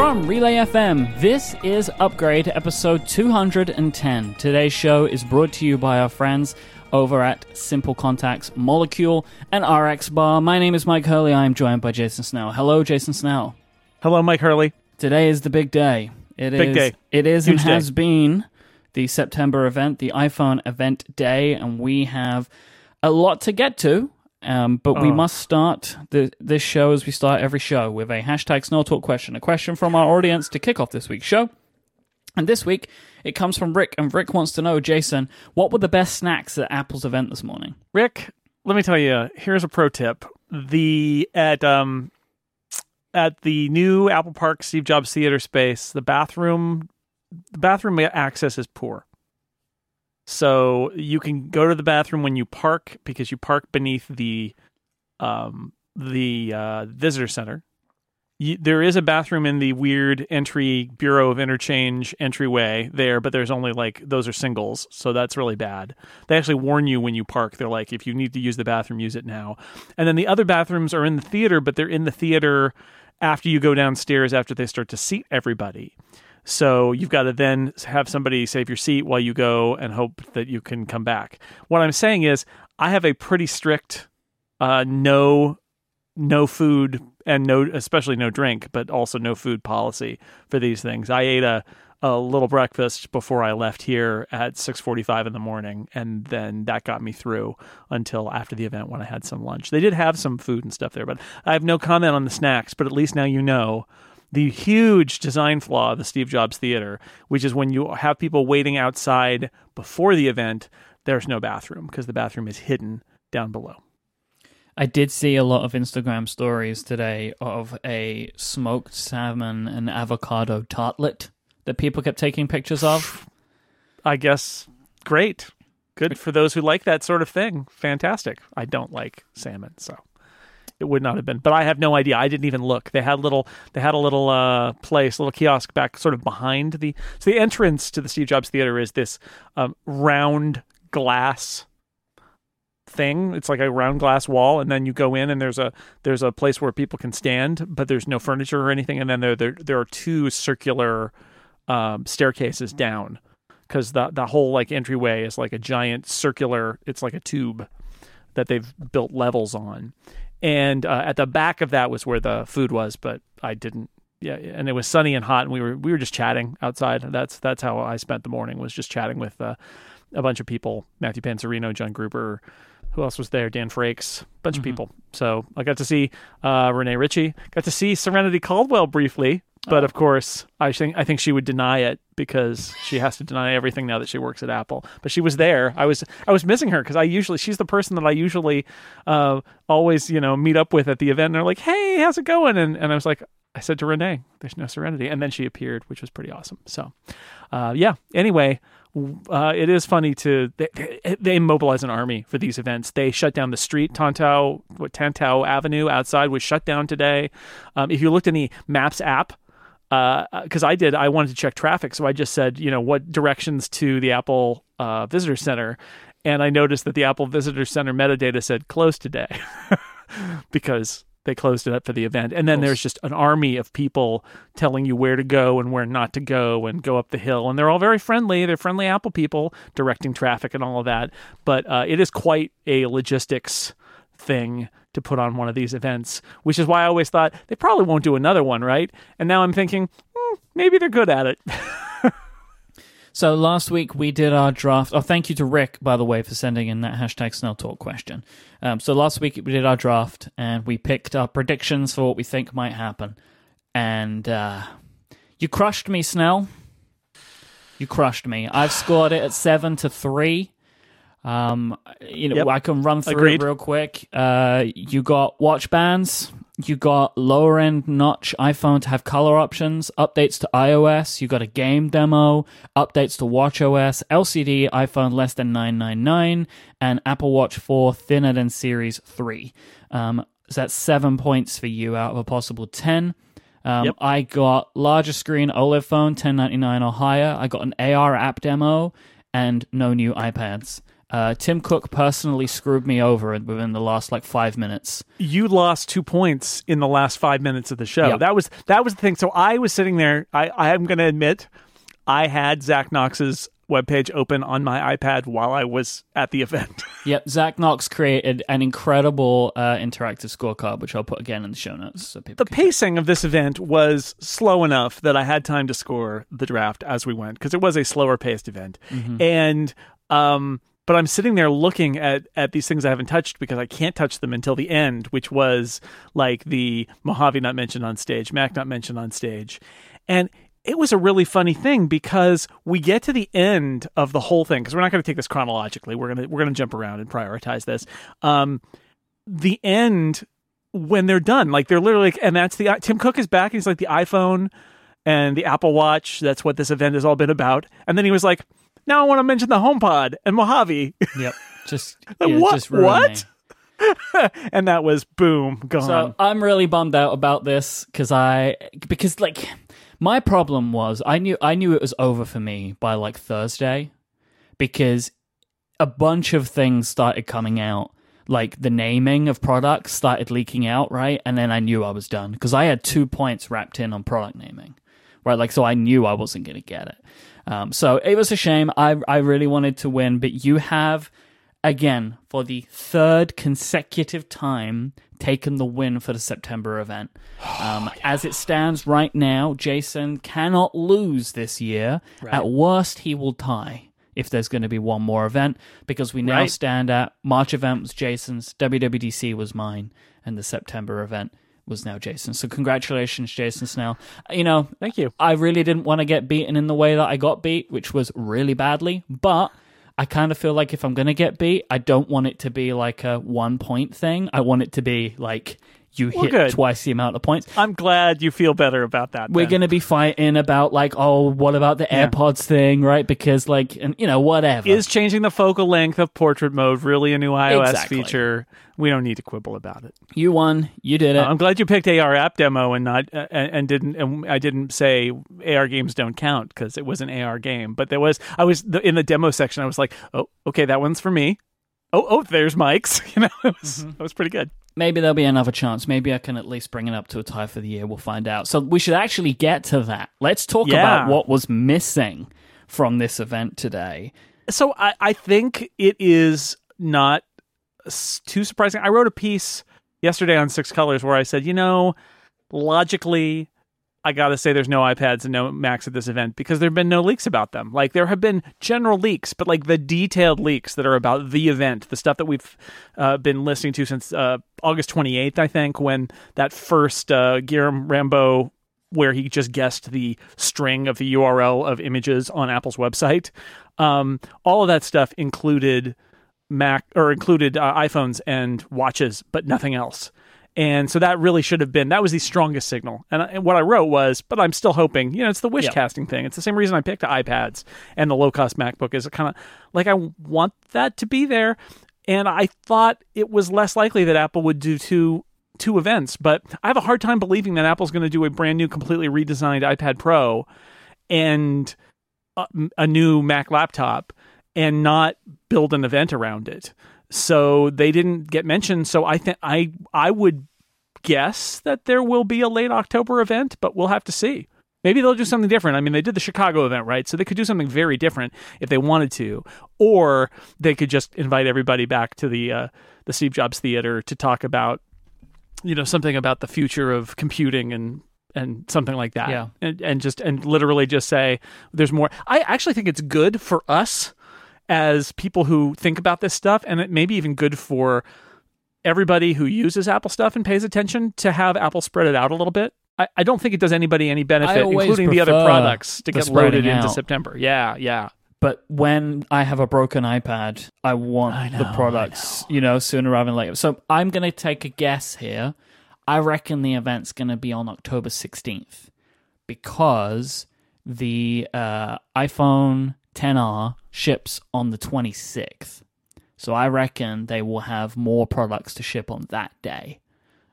From Relay FM, this is Upgrade episode 210. Today's show is brought to you by our friends over at Simple Contacts Molekule and RX Bar. My name is Mike Hurley. I am joined by Jason Snell. Hello, Jason Snell. Hello, Mike Hurley. Today is the big day. It Big is- day. It is Huge and has day. been the September event, the iPhone event day, and we have a lot to get to. Um, but we Oh. must start the, this show as we start every show with a hashtag Snell Talk question, a question from our audience to kick off this week's show. And this week, it comes from Rick, and Rick wants to know, Jason, what were the best snacks at Apple's event this morning? Rick, let me tell you, here's a pro tip. The at um at the new Apple Park Steve Jobs Theater space, the bathroom the bathroom access is poor. So you can go to the bathroom when you park because you park beneath the um the uh, visitor center. You, there is a bathroom in the weird entry Bureau of Interchange entryway there, but there's only like those are singles, so that's really bad. They actually warn you when you park. They're like, if you need to use the bathroom, use it now. And then the other bathrooms are in the theater, but they're in the theater after you go downstairs after they start to seat everybody. So you've got to then have somebody save your seat while you go and hope that you can come back. What I'm saying is, I have a pretty strict uh, no no food and no especially no drink, but also no food policy for these things. I ate a a little breakfast before I left here at 6:45 in the morning and then that got me through until after the event when I had some lunch. They did have some food and stuff there, but I have no comment on the snacks, but at least now you know the huge design flaw of the Steve Jobs Theater, which is when you have people waiting outside before the event, there's no bathroom because the bathroom is hidden down below. I did see a lot of Instagram stories today of a smoked salmon and avocado tartlet that people kept taking pictures of. I guess great. Good for those who like that sort of thing. Fantastic. I don't like salmon, so it would not have been. But I have no idea. I didn't even look. They had little they had a little uh place, a little kiosk back sort of behind the so the entrance to the Steve Jobs Theater is this um, round glass thing. It's like a round glass wall, and then you go in, and there's a there's a place where people can stand, but there's no furniture or anything. And then there there, there are two circular um, staircases down because the the whole like entryway is like a giant circular. It's like a tube that they've built levels on, and uh, at the back of that was where the food was, but I didn't. Yeah, and it was sunny and hot, and we were we were just chatting outside. That's that's how I spent the morning was just chatting with uh, a bunch of people: Matthew Panzarino, John Gruber, who else was there? Dan Frakes, bunch of people. So I got to see uh, Rene Ritchie, got to see Serenity Caldwell briefly, but of course I think I think she would deny it because she has to deny everything now that she works at Apple. But she was there. I was I was missing her because I usually she's the person that I usually uh, always you know meet up with at the event. And they're like, "Hey, how's it going?" And and I was like. I said to Rene, "There's no Serenity," and then she appeared, which was pretty awesome. So, uh, yeah. Anyway, uh, it is funny to they, they, they mobilize an army for these events. They shut down the street, Tantau, what Tantau Avenue outside was shut down today. Um, if you looked in the Maps app, because I did, I wanted to check traffic, so I just said, you know, what directions to the Apple uh, Visitor Center, and I noticed that the Apple Visitor Center metadata said closed today because they closed it up for the event. And then there's just an army of people telling you where to go and where not to go and go up the hill. And they're all very friendly. They're friendly Apple people directing traffic and all of that. But uh, it is quite a logistics thing to put on one of these events, which is why I always thought they probably won't do another one, right? And now I'm thinking, hmm, maybe they're good at it. So last week we did our draft. Oh, thank you to Rick, by the way, for sending in that hashtag Snell Talk question. Um, so last week we did our draft and we picked our predictions for what we think might happen. And uh, you crushed me, Snell. You crushed me. I've scored it at seven to three. Um, you know, Yep. I can run through Agreed. it real quick. Uh, you got watch bands. You got lower end notch iPhone to have color options, updates to iOS. You got a game demo, updates to WatchOS, LCD iPhone less than 999, and Apple Watch 4 thinner than Series 3. Um, so that's seven points for you out of a possible 10. Um, Yep. I got larger screen OLED phone, 1099 or higher. I got an AR app demo and no new iPads. Uh, Tim Cook personally screwed me over within the last like five minutes. you lost two points in the last five minutes of the show. Yep. That was that was the thing. So I was sitting there. I I am going to admit, I had Zach Knox's webpage open on my iPad while I was at the event. Yep, Zach Knox created an incredible uh, interactive scorecard, which I'll put again in the show notes so people. the pacing of this event was slow enough that I had time to score the draft as we went because it was a slower paced event, and um. But I'm sitting there looking at, at these things I haven't touched because I can't touch them until the end, which was like the Mojave not mentioned on stage, Mac not mentioned on stage. And it was a really funny thing because we get to the end of the whole thing because we're not going to take this chronologically. We're gonna we're gonna jump around and prioritize this. Um, the end when they're done, like they're literally, and that's the Tim Cook is back. And he's like the iPhone and the Apple Watch. That's what this event has all been about. And then he was like, now I want to mention the HomePod and Mojave. Yep, just yeah, what- just what? and that was boom gone. So I'm really bummed out about this because I because like my problem was I knew I knew it was over for me by like Thursday because a bunch of things started coming out. Like the naming of products started leaking out right? And then I knew I was done because I had two points wrapped in on product naming right? Like so I knew I wasn't going to get it um, so it was a shame I I really wanted to win but you have again for the third consecutive time taken the win for the September event. Um, As it stands right now, Jason cannot lose this year. At worst, he will tie if there's going to be one more event because we now Right. stand at March event was Jason's, WWDC was mine, and the September event was now Jason. So congratulations, Jason Snell. You know, Thank you. I really didn't want to get beaten in the way that I got beat, which was really badly. But I kind of feel like if I'm going to get beat, I don't want it to be like a one point thing. I want it to be like you hit good. twice the amount of points. I'm glad you feel better about that. We're going to be fighting about like, oh, what about the Yeah. AirPods thing, right? Because like, and you know, whatever. Is changing the focal length of portrait mode really a new iOS Exactly. feature? We don't need to quibble about it. you won, you did it. I'm glad you picked AR app demo and not uh, and, and didn't and I didn't say AR games don't count because it was an AR game. But there was I was the, in the demo section. I was like, oh, okay, that one's for me. Oh, oh, there's Mike's. You know, it was Mm-hmm. it was pretty good. Maybe there'll be another chance. Maybe I can at least bring it up to a tie for the year. We'll find out. So we should actually get to that. Let's talk Yeah. about what was missing from this event today. So I, I think it is not too surprising. I wrote a piece yesterday on Six Colors where I said, you know, logically, I got to say there's no iPads and no Macs at this event because there have been no leaks about them. Like there have been general leaks, but like the detailed leaks that are about the event, the stuff that we've uh, been listening to since uh, August 28th, I think, when that first uh, Guilherme Rambo where he just guessed the string of the URL of images on Apple's website. Um, all of that stuff included Mac or included uh, iPhones and watches, but nothing else. And so that really should have been that was the strongest signal. And, I, and what I wrote was, but I'm still hoping. You know, it's the wish Yeah. casting thing. It's the same reason I picked the iPads and the low cost MacBook is kind of like I want that to be there. And I thought it was less likely that Apple would do two two events, but I have a hard time believing that Apple's going to do a brand new, completely redesigned iPad Pro and a, a new Mac laptop and not build an event around it. So they didn't get mentioned. So I think I I would guess that there will be a late October event, but we'll have to see. Maybe they'll do something different. I mean, they did the Chicago event, right? So they could do something very different if they wanted to, or they could just invite everybody back to the uh, the Steve Jobs Theater to talk about, you know, something about the future of computing and and something like that. Yeah. and, and just and literally just say there's more. I actually think it's good for us as people who think about this stuff, and it may be even good for everybody who uses Apple stuff and pays attention to have Apple spread it out a little bit. I, I don't think it does anybody any benefit, including the other products, to get loaded into out. September. Yeah, yeah. But when I have a broken iPad, I want I know, the products, you know, sooner rather than later. So I'm going to take a guess here. I reckon the event's going to be on October 16th because the uh, iPhone 10R ships on the 26th. So I reckon they will have more products to ship on that day.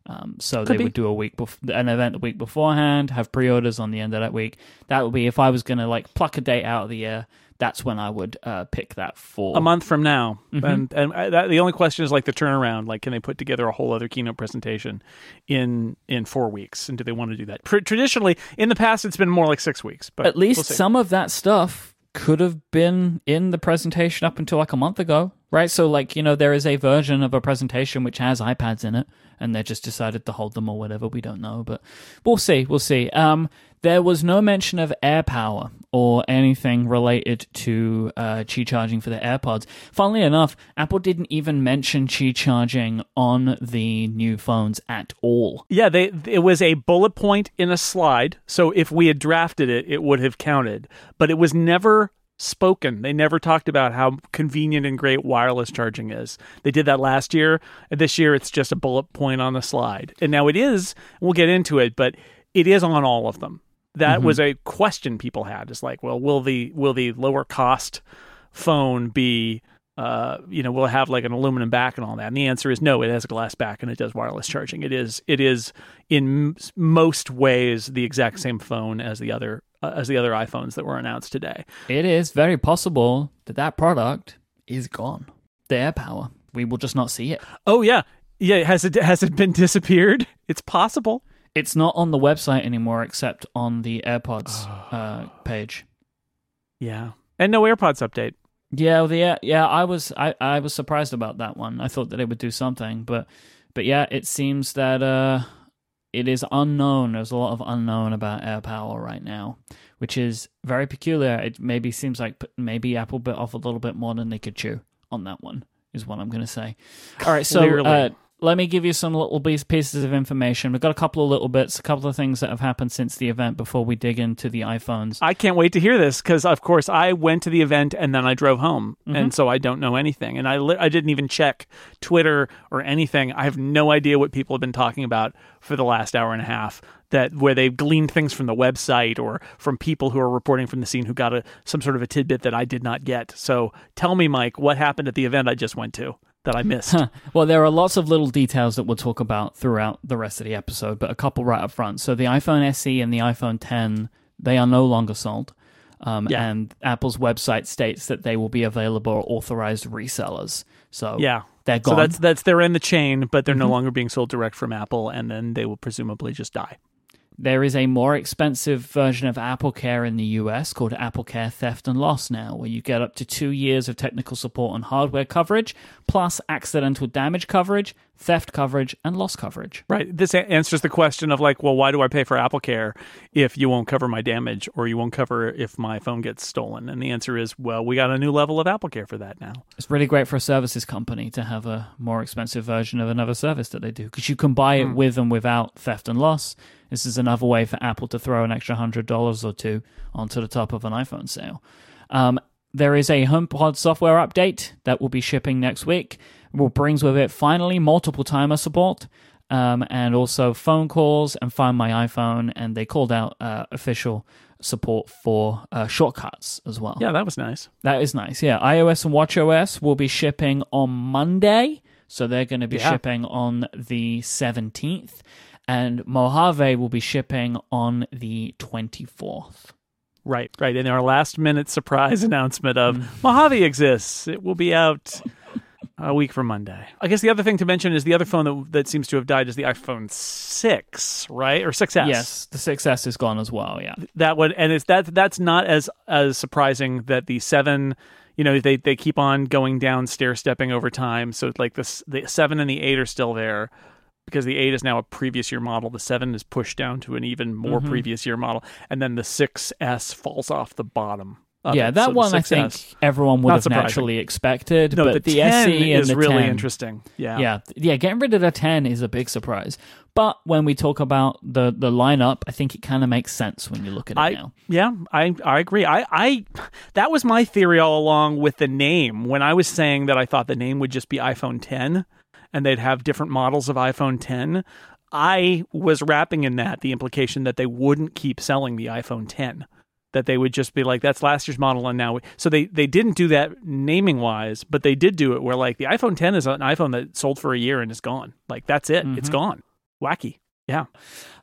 Um, so Could they be. would do a week bef- an event the week beforehand, have pre-orders on the end of that week. That would be if I was going to like pluck a date out of the air. that's when I would uh, pick that for a month from now. Mm-hmm. And and I, that, the only question is like the turnaround. Like, can they put together a whole other keynote presentation in in four weeks? And do they want to do that? Pr- traditionally, in the past, it's been more like six weeks. But At least we'll some of that stuff could have been in the presentation up until like a month ago, right? So, like, you know, there is a version of a presentation which has iPads in it, and they just decided to hold them or whatever. We don't know, but we'll see. We'll see. Um, there was no mention of AirPower or anything related to uh, Qi charging for the AirPods. Funnily enough, Apple didn't even mention Qi charging on the new phones at all. Yeah, they it was a bullet point in a slide. So if we had drafted it, it would have counted. But it was never spoken. They never talked about how convenient and great wireless charging is. They did that last year. This year it's just a bullet point on the slide. And now it is, we'll get into it, but it is on all of them. That was a question people had. It's like, well, will the will the lower cost phone be uh, you know, will it have like an aluminum back and all that? And the answer is no. It has a glass back and it does wireless charging. It is it is in m- most ways the exact same phone as the other uh, as the other iPhones that were announced today. It is very possible that that product is gone. The AirPower. We will just not see it. Oh yeah, yeah. Has it has it been disappeared? It's possible. It's not on the website anymore, except on the AirPods uh, page. Yeah, and no AirPods update. Yeah, well, the yeah, I was I, I was surprised about that one. I thought that it would do something, but but yeah, it seems that uh, it is unknown. There's a lot of unknown about AirPower right now, which is very peculiar. It maybe seems like maybe Apple bit off a little bit more than they could chew on that one. Is what I'm going to say. All right, so uh, let me give you some little pieces of information. We've got a couple of little bits, a couple of things that have happened since the event before we dig into the iPhones. I can't wait to hear this because, of course, I went to the event and then I drove home, and mm-hmm. so I don't know anything. And I li- I didn't even check Twitter or anything. I have no idea what people have been talking about for the last hour and a half. That where they've gleaned things from the website or from people who are reporting from the scene who got a some sort of a tidbit that I did not get. So tell me, Mike, what happened at the event I just went to that I missed? Well, there are lots of little details that we'll talk about throughout the rest of the episode, but a couple right up front. So the iPhone SE and the iPhone 10, they are no longer sold. Um, Yeah. And Apple's website states that they will be available authorized resellers. So yeah. they're gone. So that's that's they're in the chain, but they're Mm-hmm. no longer being sold direct from Apple, and then they will presumably just die. There is a more expensive version of Apple Care in the US called Apple Care Theft and Loss now, where you get up to two years of technical support and hardware coverage, plus accidental damage coverage, theft coverage, and loss coverage. Right. This a- answers the question of like, well, why do I pay for Apple Care if you won't cover my damage or you won't cover if my phone gets stolen? And the answer is, well, we got a new level of Apple Care for that now. It's really great for a services company to have a more expensive version of another service that they do because you can buy it with and without theft and loss. This is another way for Apple to throw an extra hundred dollars or two onto the top of an iPhone sale. Um, there is a HomePod software update that will be shipping next week. Will brings with it finally multiple timer support. Um, and also phone calls and Find My iPhone, and they called out uh, official support for uh, shortcuts as well. Yeah, that was nice. That is nice. Yeah, iOS and WatchOS will be shipping on Monday, so they're going to be Yeah. shipping on the 17th, and Mojave will be shipping on the 24th. Right, right. And our last minute surprise announcement of Mm. Mojave exists. It will be out a week from Monday. I guess the other thing to mention is the other phone that, that seems to have died is the iPhone 6, right? Or 6S. Yes, the 6S is gone as well. Yeah, that would and it's that that's not as as surprising that the seven you know they they keep on going down stair stepping over time so like this the seven and the eight are still there because the eight is now a previous year model the seven is pushed down to an even more Mm-hmm. previous year model and then the 6s falls off the bottom of yeah, it. that one I think everyone would Not have surprising. naturally expected. no but the, the, 10 SE is really 10, interesting yeah Yeah, yeah, getting rid of the 10 is a big surprise. But when we talk about the the lineup, I think it kind of makes sense when you look at it I now. yeah, I I agree. I I that was my theory all along with the name. When I was saying that I thought the name would just be iPhone 10 and they'd have different models of iPhone 10, I was wrapping in that the implication that they wouldn't keep selling the iPhone 10. That they would just be like, that's last year's model, and now we... so they they didn't do that naming wise, but they did do it where like the iPhone 10 is an iPhone that sold for a year and is gone. Like that's it, it's mm-hmm. gone. Wacky. Yeah.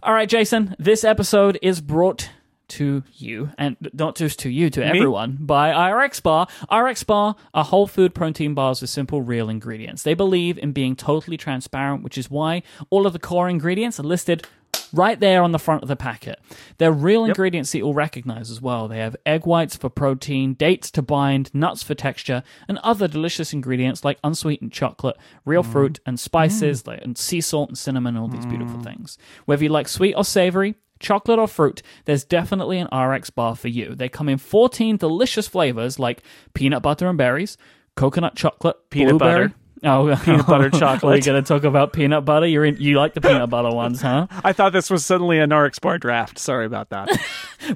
All right, Jason, this episode is brought to you, and not just to you, to everyone, by RX Bar. RX Bar are whole food protein bars with simple, real ingredients. They believe in being totally transparent, which is why all of the core ingredients are listed right there on the front of the packet. They're real ingredients that you'll recognize as well. They have egg whites for protein, dates to bind, nuts for texture, and other delicious ingredients like unsweetened chocolate, real mm. fruit, and spices, mm. like and sea salt and cinnamon, all these beautiful mm. things. Whether you like sweet or savory, chocolate or fruit, there's definitely an RX bar for you. They come in 14 delicious flavors like peanut butter and berries, coconut chocolate, Peanut blueberry. butter. Oh, Peanut butter Are chocolate. we going to talk about peanut butter? You're in, you like the peanut butter ones, huh? I thought this was suddenly an RX bar draft. Sorry about that.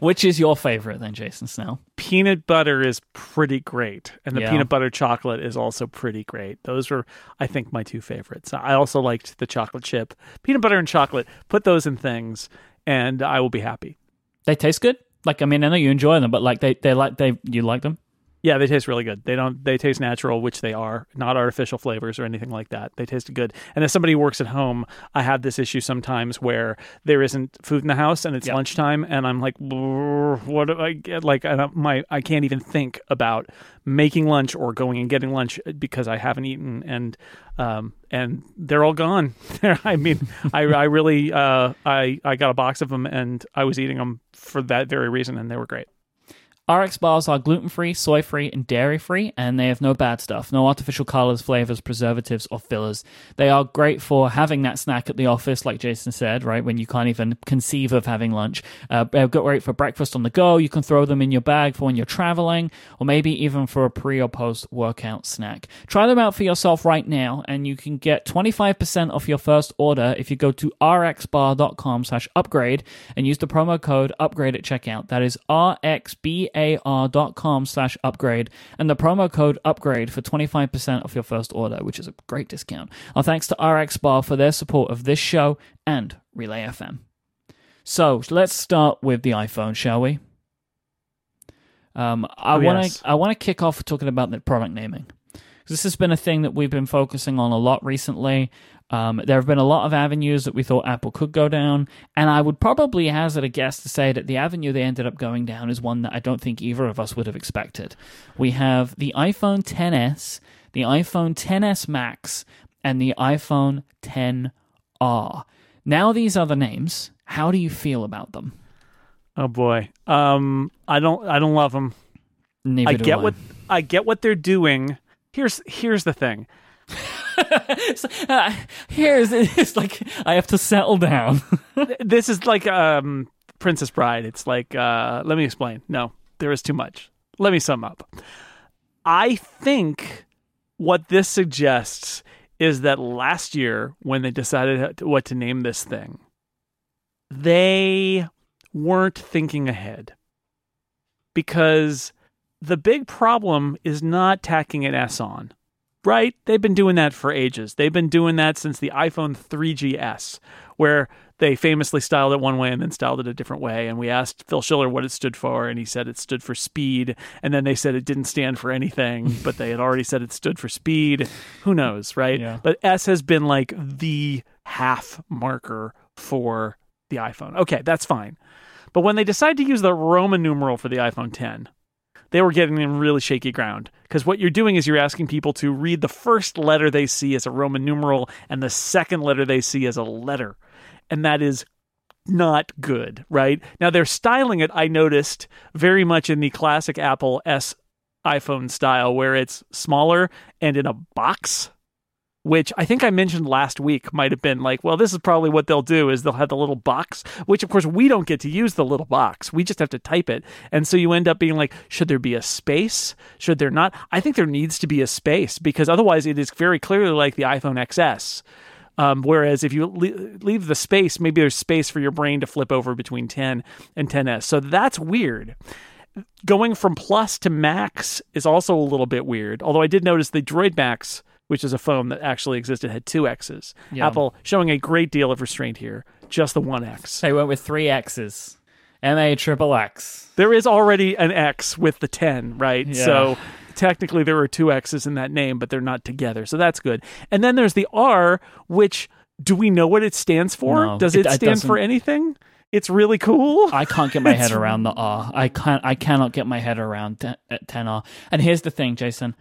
Which is your favorite then, Jason Snell? peanut butter is pretty great, and the Yeah. peanut butter chocolate is also pretty great. Those were, I think, my two favorites. I also liked the chocolate chip, peanut butter and chocolate. Put those in things, and I will be happy. They taste good. Like I mean, I know you enjoy them, but like they they like they you like them. Yeah, they taste really good. They don't. They taste natural, which they are, not artificial flavors or anything like that. They taste good. And as somebody who works at home, I have this issue sometimes where there isn't food in the house and it's Yep. lunchtime, and I'm like, what do I get? Like, I don't, my I can't even think about making lunch or going and getting lunch because I haven't eaten, and um and they're all gone. I mean, I I really uh I I got a box of them and I was eating them for that very reason, and they were great. RX bars are gluten free, soy free, and dairy free, and they have no bad stuff, no artificial colors, flavors, preservatives, or fillers. They are great for having that snack at the office, like Jason said, right? When you can't even conceive of having lunch. Uh, they're great for breakfast on the go. You can throw them in your bag for when you're traveling, or maybe even for a pre or post workout snack. Try them out for yourself right now, and you can get 25% off your first order if you go to rxbar.com slash upgrade and use the promo code upgrade at checkout. That is rxbar.com slash upgrade and the promo code upgrade for 25% off your first order, which is a great discount. Our thanks to RX Bar for their support of this show and Relay FM. So let's start with the iPhone, shall we? Um, I Oh, want to yes. I want to kick off talking about the product naming. This has been a thing that we've been focusing on a lot recently. Um, there have been a lot of avenues that we thought Apple could go down, and I would probably hazard a guess to say that the avenue they ended up going down is one that I don't think either of us would have expected. We have the iPhone 10s, the iPhone 10s Max, and the iPhone 10R. Now these are the names. How do you feel about them? Oh boy. Um, I don't. I don't love them. Neither I get what I get what they're doing. Here's here's the thing. So, uh, here's it's like I have to settle down. This is like um Princess Bride. It's like uh let me explain. No, there is too much. Let me sum up. I think what this suggests is that last year when they decided what to name this thing, they weren't thinking ahead. Because the big problem is not tacking an S on. Right? They've been doing that for ages. They've been doing that since the iPhone 3GS, where they famously styled it one way and then styled it a different way. And we asked Phil Schiller what it stood for, and he said it stood for speed. And then they said it didn't stand for anything, but they had already said it stood for speed. Who knows, right? Yeah. But S has been like the half marker for the iPhone. Okay, that's fine. But when they decide to use the Roman numeral for the iPhone 10, they were getting in really shaky ground because what you're doing is you're asking people to read the first letter they see as a Roman numeral and the second letter they see as a letter. And that is not good, right? Now they're styling it, I noticed, very much in the classic Apple S iPhone style where it's smaller and in a box. Which I think I mentioned last week might have been like, well, this is probably what they'll do is they'll have the little box, which of course we don't get to use the little box. We just have to type it. And so you end up being like, should there be a space? Should there not? I think there needs to be a space because otherwise it is very clearly like the iPhone XS. Um, whereas if you le- leave the space, maybe there's space for your brain to flip over between 10 and 10s. So that's weird. Going from plus to max is also a little bit weird. Although I did notice the Droid Max, which is a phone that actually existed, had two X's. Yeah. Apple showing a great deal of restraint here. Just the one X. They went with three X's. M A triple X. There is already an X with the 10, right? Yeah. So technically there are two X's in that name, but they're not together. So that's good. And then there's the R, which do we know what it stands for? No, Does it- it, it stand doesn't- for anything? It's really cool. I can't get my head around the R. I can't. I cannot get my head around uh, 10R. And here's the thing, Jason.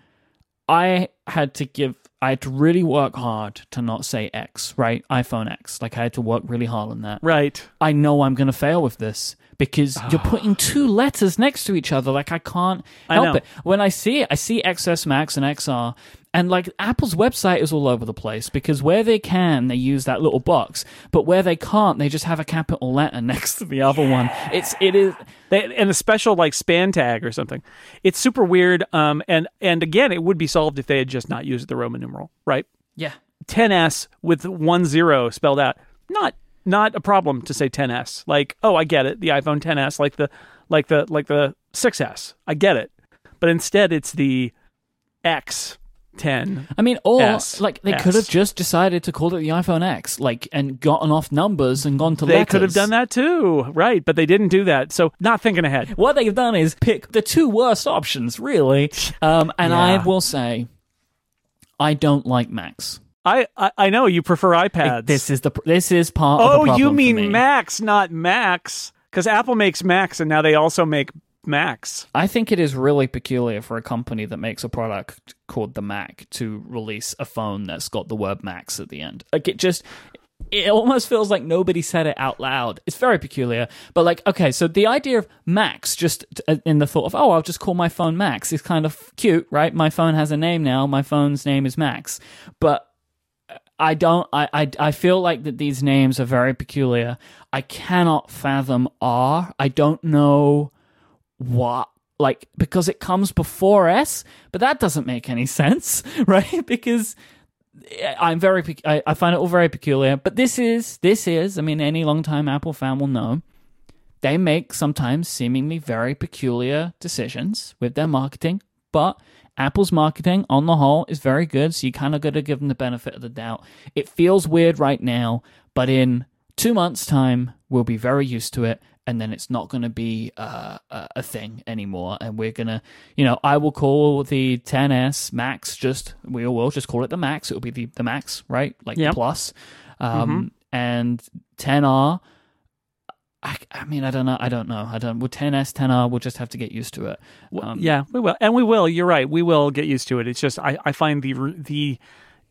I had to give. I had to really work hard to not say X, right? iPhone X. Like I had to work really hard on that. right. I know I'm going to fail with this because you're putting two letters next to each other. Like I can't help know. it. When I see it, I see XS Max and XR, and like Apple's website is all over the place because where they can, they use that little box, but where they can't, they just have a capital letter next to the other one. It's it is They, and a special like span tag or something. It's super weird. Um, and and again, it would be solved if they had just not used the Roman numeral, right? yeah. 10s with one zero spelled out. Not not a problem to say 10s. Like, oh, I get it. The iPhone 10s, like the like the like the 6s. I get it. But instead, it's the X 10. I mean, or S, like they S. could have just decided to call it the iPhone X, like, and gotten off numbers and gone to They letters. could have done that too, right? But they didn't do that. So, not thinking ahead. What they've done is pick the two worst options, really. Um, and I will say, I don't like Macs. I I, I know you prefer iPads. This is the this is part of the oh, you mean me. Macs, not Macs? Because Apple makes Macs, and now they also make Macs. I think it is really peculiar for a company that makes a product called the Mac to release a phone that's got the word Macs at the end. Like it just it almost feels like nobody said it out loud. It's very peculiar. But like okay, so the idea of Macs just uh, in the thought of oh, I'll just call my phone Max is kind of cute, right? My phone has a name now. My phone's name is Max. But I don't. I, I I feel like that these names are very peculiar. I cannot fathom R. I don't know what like because it comes before S, but that doesn't make any sense, right? Because eh, I'm very. I, I find it all very peculiar. But this is this is. I mean, any longtime Apple fan will know. They make sometimes seemingly very peculiar decisions with their marketing, but Apple's marketing on the whole is very good, so you kind of got to give them the benefit of the doubt. It feels weird right now, but in two months' time, we'll be very used to it, and then it's not going to be uh, a, a thing anymore. And we're gonna, you know, I will call the 10s Max just we will just call it the Max. It'll be the the Max, right? Like Yep. the Plus, um, and 10R. I, I mean, I don't know. I don't know. I don't. With 10s, 10R, we'll just have to get used to it. Um, yeah, we will, and we will. You're right. We will get used to it. It's just I, I find the the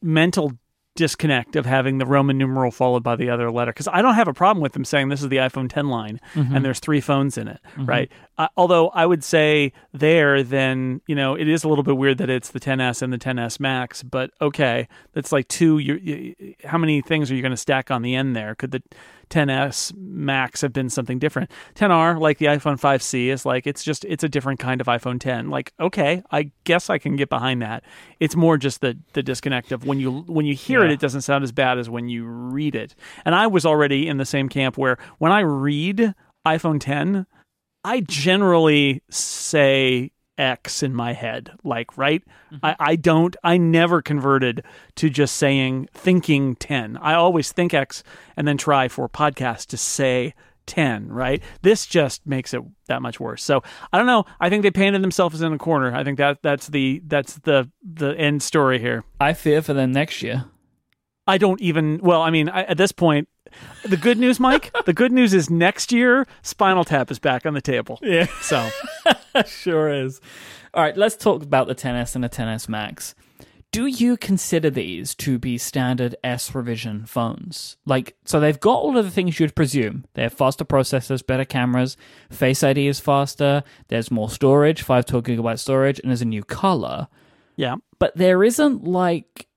mental disconnect of having the Roman numeral followed by the other letter because I don't have a problem with them saying this is the iPhone 10 line and there's three phones in it, right? Uh, although I would say there, then you know it is a little bit weird that it's the 10s and the 10s Max, but okay, that's like two. You, you, how many things are you going to stack on the end there? Could the 10s Max have been something different? 10R, like the iPhone 5C, is like it's just it's a different kind of iPhone 10. Like okay, I guess I can get behind that. It's more just the the disconnect of when you when you hear it, it doesn't sound as bad as when you read it. And I was already in the same camp where when I read iPhone 10, I generally say X in my head, like, right? Mm-hmm. I, I don't, I never converted to just saying, thinking 10. I always think X and then try for podcast to say 10, right? This just makes it that much worse. So I don't know. I think they painted themselves in a corner. I think that that's the, that's the, the end story here. I fear for them next year. I don't even. Well, I mean, I, at this point, the good news, Mike. the good news is next year, Spinal Tap is back on the table. Yeah. So sure is. All right, let's talk about the 10s and the 10s Max. Do you consider these to be standard S revision phones? Like, so they've got all of the things you'd presume. They have faster processors, better cameras, Face ID is faster, there's more storage, 512 gigabyte storage, and there's a new color. yeah, But there isn't like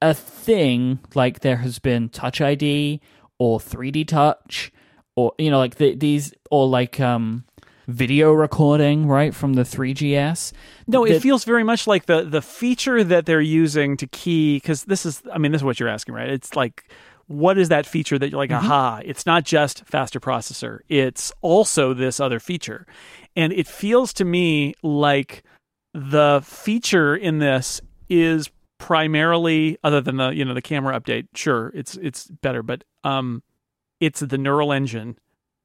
a thing like there has been Touch ID or 3D Touch or, you know, like the, these, or like, um, video recording right from the 3gs no, it that- feels very much like the the feature that they're using to key because this is. I mean, this is what you're asking, right? It's like. What is that feature that you're like, aha, it's not just faster processor, it's also this other feature. And it feels to me like the feature in this is primarily other than the you know the camera update sure it's it's better but um it's the neural engine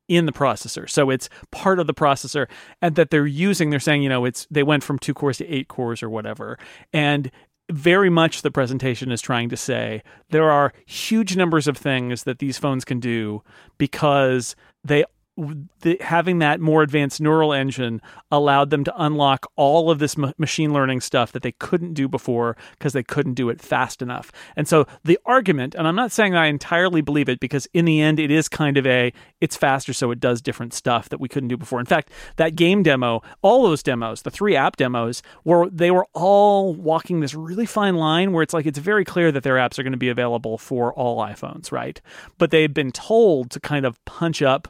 in the processor. So it's part of the processor and that they're using they're saying you know it's they went from 2 cores to 8 cores or whatever. And very much the presentation is trying to say there are huge numbers of things that these phones can do because they the, having that more advanced neural engine allowed them to unlock all of this m- machine learning stuff that they couldn't do before because they couldn't do it fast enough. And so the argument, and I'm not saying I entirely believe it because in the end it is kind of a it's faster so it does different stuff that we couldn't do before. In fact, that game demo, all those demos, the three app demos were they were all walking this really fine line where it's like it's very clear that their apps are going to be available for all iPhones, right? But they've been told to kind of punch up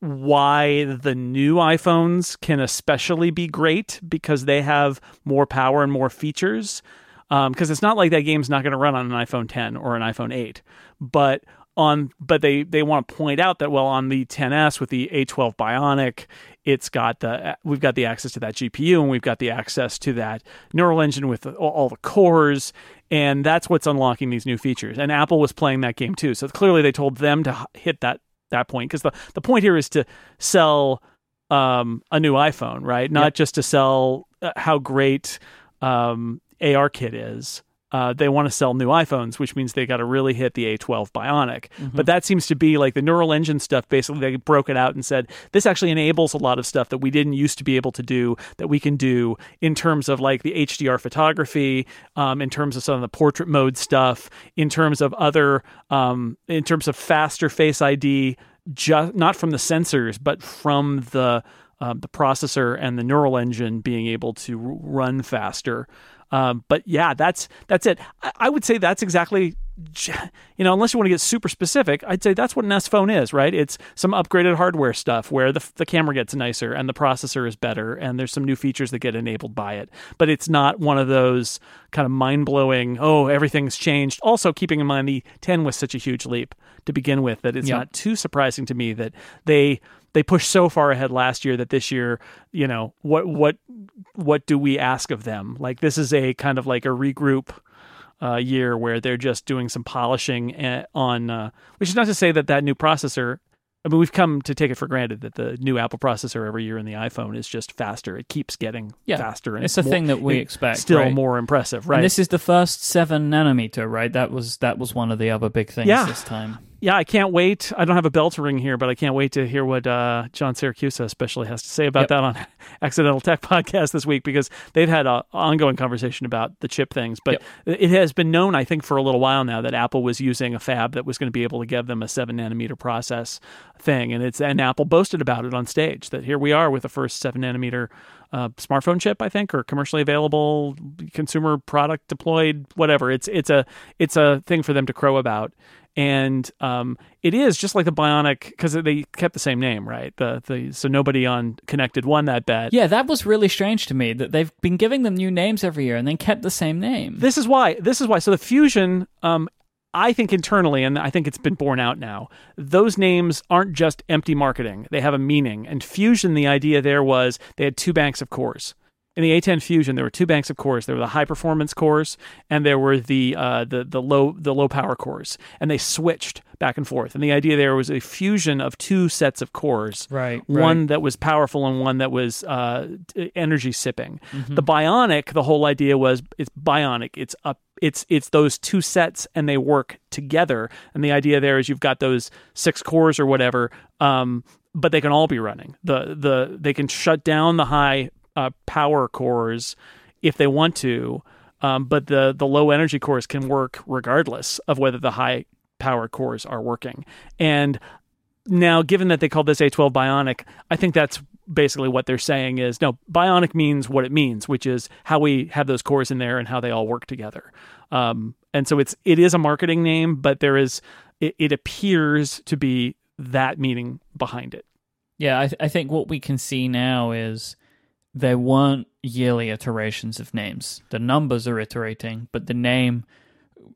why the new iPhones can especially be great because they have more power and more features. Because um, it's not like that game's not going to run on an iPhone 10 or an iPhone 8, but on but they they want to point out that well on the 10s with the A12 Bionic, it's got the we've got the access to that GPU and we've got the access to that neural engine with all the cores and that's what's unlocking these new features. And Apple was playing that game too. So clearly they told them to hit that that point because the, the point here is to sell um, a new iPhone, right? Not yep. just to sell uh, how great um, ARKit is. Uh, they want to sell new iPhones, which means they got to really hit the A12 Bionic. Mm-hmm. But that seems to be like the neural engine stuff. Basically, they broke it out and said this actually enables a lot of stuff that we didn't used to be able to do that we can do in terms of like the HDR photography, um, in terms of some of the portrait mode stuff, in terms of other, um, in terms of faster Face ID, just not from the sensors, but from the um, the processor and the neural engine being able to run faster. Um, but yeah, that's that's it. I, I would say that's exactly you know, unless you want to get super specific, I'd say that's what an S phone is, right? It's some upgraded hardware stuff where the, the camera gets nicer and the processor is better and there's some new features that get enabled by it. But it's not one of those kind of mind blowing, oh, everything's changed. Also, keeping in mind the 10 was such a huge leap to begin with that it's yep. not too surprising to me that they they pushed so far ahead last year that this year, you know, what what what do we ask of them? Like this is a kind of like a regroup uh, year where they're just doing some polishing eh, on, uh, which is not to say that that new processor I mean, we've come to take it for granted that the new Apple processor every year in the iPhone is just faster. It keeps getting yeah, faster. And it's, a thing that we expect. Still right? more impressive, right? And this is the first seven nanometer, right? That was that was one of the other big things yeah. this time yeah, I can't wait. I don't have a bell to ring here, but I can't wait to hear what uh, John Siracusa especially has to say about yep. that on Accidental Tech podcast this week because they've had an ongoing conversation about the chip things. But yep. it has been known, I think, for a little while now that Apple was using a fab that was going to be able to give them a seven nanometer process thing, and it's and Apple boasted about it on stage that here we are with the first seven nanometer uh, smartphone chip, I think, or commercially available consumer product deployed, whatever. It's it's a it's a thing for them to crow about and um, it is just like the Bionic because they kept the same name, right? The the so nobody on Connected won that bet. Yeah, that was really strange to me that they've been giving them new names every year and then kept the same name. This is why. This is why. So the Fusion, um, I think internally, and I think it's been borne out now. Those names aren't just empty marketing; they have a meaning. And Fusion, the idea there was they had two banks of cores in the A10 Fusion, there were two banks of cores. There were the high performance cores, and there were the uh, the the low the low power cores, and they switched back and forth. And the idea there was a fusion of two sets of cores, right? One right. that was powerful and one that was uh, energy sipping. Mm-hmm. The Bionic, the whole idea was it's bionic. It's up it's it's those two sets and they work together and the idea there is you've got those six cores or whatever um, but they can all be running the the they can shut down the high uh, power cores if they want to, um, but the the low energy cores can work regardless of whether the high power cores are working. And now, given that they call this A12 Bionic, I think that's basically what they're saying is no, Bionic means what it means, which is how we have those cores in there and how they all work together. Um, and so it's it is a marketing name, but there is it, it appears to be that meaning behind it. Yeah, I, th- I think what we can see now is there weren't yearly iterations of names. The numbers are iterating, but the name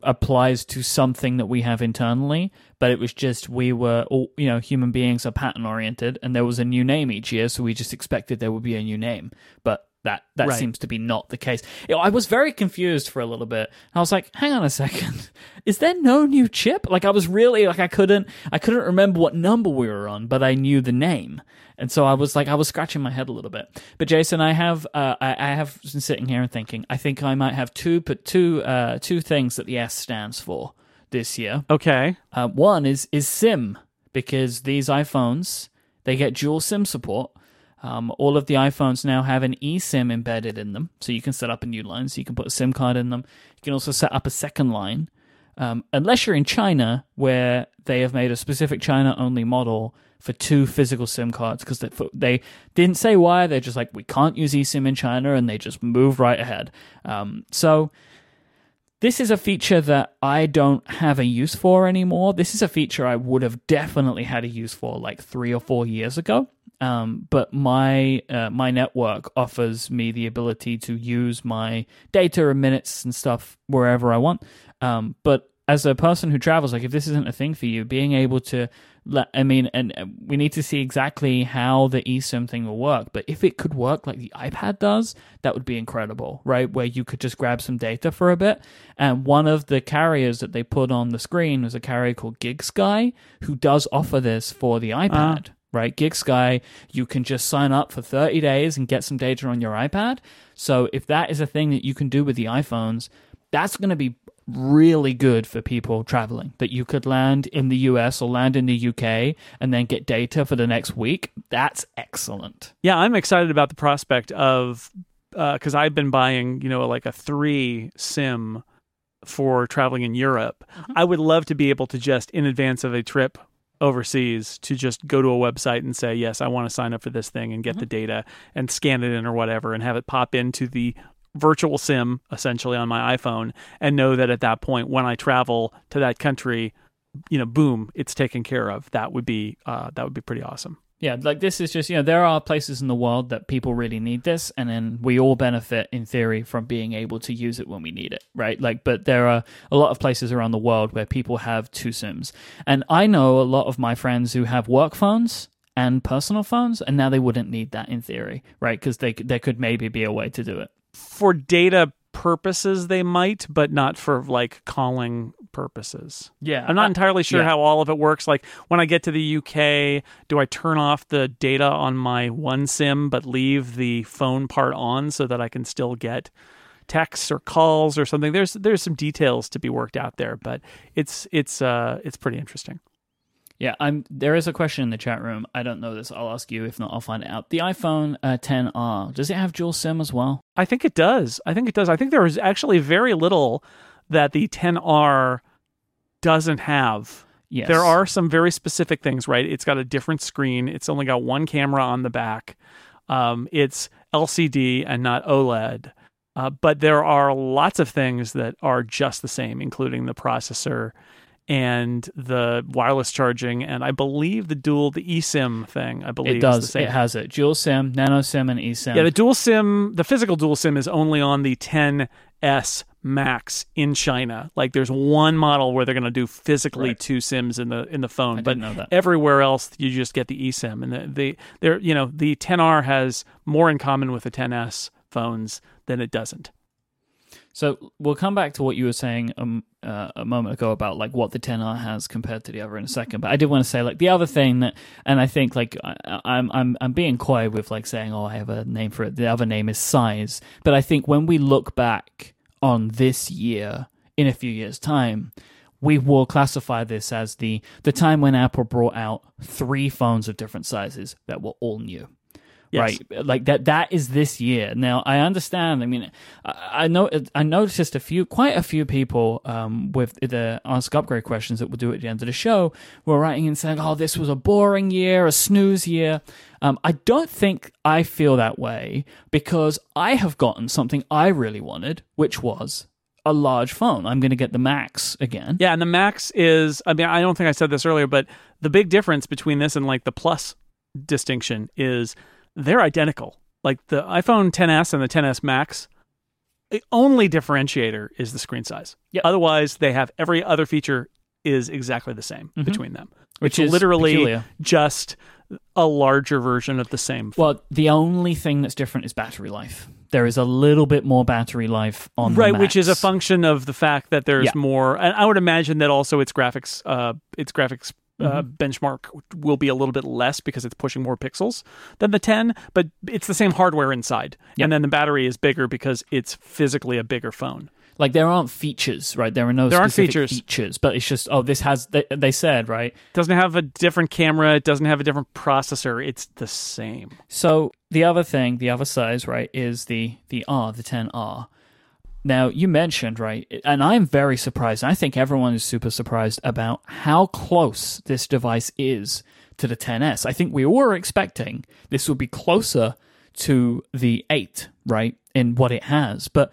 applies to something that we have internally. But it was just we were all, you know, human beings are pattern oriented, and there was a new name each year, so we just expected there would be a new name. But that that right. seems to be not the case. I was very confused for a little bit. I was like, "Hang on a second, is there no new chip?" Like I was really like I couldn't I couldn't remember what number we were on, but I knew the name. And so I was like, I was scratching my head a little bit. But Jason, I have, uh, I, I, have been sitting here and thinking, I think I might have two, but two, uh, two things that the S stands for this year. Okay. Uh, one is is sim because these iPhones they get dual SIM support. Um, all of the iPhones now have an eSIM embedded in them, so you can set up a new line. So you can put a SIM card in them. You can also set up a second line, um, unless you're in China, where they have made a specific China only model for two physical SIM cards because they, they didn't say why. They're just like, we can't use eSIM in China, and they just move right ahead. Um, so this is a feature that I don't have a use for anymore. This is a feature I would have definitely had a use for like three or four years ago. Um, but my uh, my network offers me the ability to use my data and minutes and stuff wherever I want. Um, but as a person who travels, like if this isn't a thing for you, being able to I mean, and we need to see exactly how the eSIM thing will work. But if it could work like the iPad does, that would be incredible, right? Where you could just grab some data for a bit. And one of the carriers that they put on the screen was a carrier called GigSky, who does offer this for the iPad. Uh-huh. Right, GigSky, you can just sign up for 30 days and get some data on your iPad. So, if that is a thing that you can do with the iPhones, that's going to be really good for people traveling that you could land in the US or land in the UK and then get data for the next week. That's excellent. Yeah, I'm excited about the prospect of because uh, I've been buying, you know, like a three sim for traveling in Europe. Mm-hmm. I would love to be able to just in advance of a trip overseas to just go to a website and say yes i want to sign up for this thing and get mm-hmm. the data and scan it in or whatever and have it pop into the virtual sim essentially on my iPhone and know that at that point when I travel to that country, you know, boom, it's taken care of. That would be uh, that would be pretty awesome. Yeah, like this is just, you know, there are places in the world that people really need this, and then we all benefit in theory from being able to use it when we need it, right? Like, but there are a lot of places around the world where people have two SIMs. And I know a lot of my friends who have work phones and personal phones, and now they wouldn't need that in theory, right? Because they, there could maybe be a way to do it for data purposes they might but not for like calling purposes yeah i'm not entirely sure yeah. how all of it works like when i get to the uk do i turn off the data on my one sim but leave the phone part on so that i can still get texts or calls or something there's there's some details to be worked out there but it's it's uh it's pretty interesting yeah, I'm. There is a question in the chat room. I don't know this. I'll ask you. If not, I'll find it out. The iPhone uh, 10R does it have dual SIM as well? I think it does. I think it does. I think there is actually very little that the 10R doesn't have. Yes. There are some very specific things, right? It's got a different screen. It's only got one camera on the back. Um, it's LCD and not OLED. Uh, but there are lots of things that are just the same, including the processor and the wireless charging, and I believe the dual, the eSIM thing. I believe it does. It has it. Dual SIM, nano SIM, and eSIM. Yeah, the dual SIM, the physical dual SIM, is only on the 10s Max in China. Like, there's one model where they're going to do physically right. two SIMs in the in the phone, but everywhere else you just get the eSIM. And the, the there, you know, the 10R has more in common with the 10s phones than it doesn't. So we'll come back to what you were saying um, uh, a moment ago about like what the 10R has compared to the other in a second. But I did want to say like the other thing that, and I think like I, I'm I'm I'm being coy with like saying oh I have a name for it. The other name is size. But I think when we look back on this year in a few years' time, we will classify this as the the time when Apple brought out three phones of different sizes that were all new. Yes. Right, like that. That is this year. Now, I understand. I mean, I, I know I noticed a few, quite a few people um, with the ask upgrade questions that we'll do at the end of the show were writing and saying, "Oh, this was a boring year, a snooze year." Um, I don't think I feel that way because I have gotten something I really wanted, which was a large phone. I'm going to get the Max again. Yeah, and the Max is. I mean, I don't think I said this earlier, but the big difference between this and like the Plus distinction is they're identical. Like the iPhone 10s and the 10s Max, the only differentiator is the screen size. Yep. Otherwise, they have every other feature is exactly the same mm-hmm. between them, which it's is literally peculiar. just a larger version of the same. Phone. Well, the only thing that's different is battery life. There is a little bit more battery life on the right, which is a function of the fact that there's yeah. more. And I would imagine that also its graphics, uh, its graphics uh, mm-hmm. benchmark will be a little bit less because it's pushing more pixels than the 10, but it's the same hardware inside. Yep. And then the battery is bigger because it's physically a bigger phone. Like there aren't features, right? There are no There aren't specific features. features, but it's just oh, this has they, they said right. doesn't have a different camera. It doesn't have a different processor. It's the same. So the other thing, the other size, right, is the the R, the 10R. Now you mentioned right, and I'm very surprised. I think everyone is super surprised about how close this device is to the 10s. I think we were expecting this would be closer to the 8, right, in what it has, but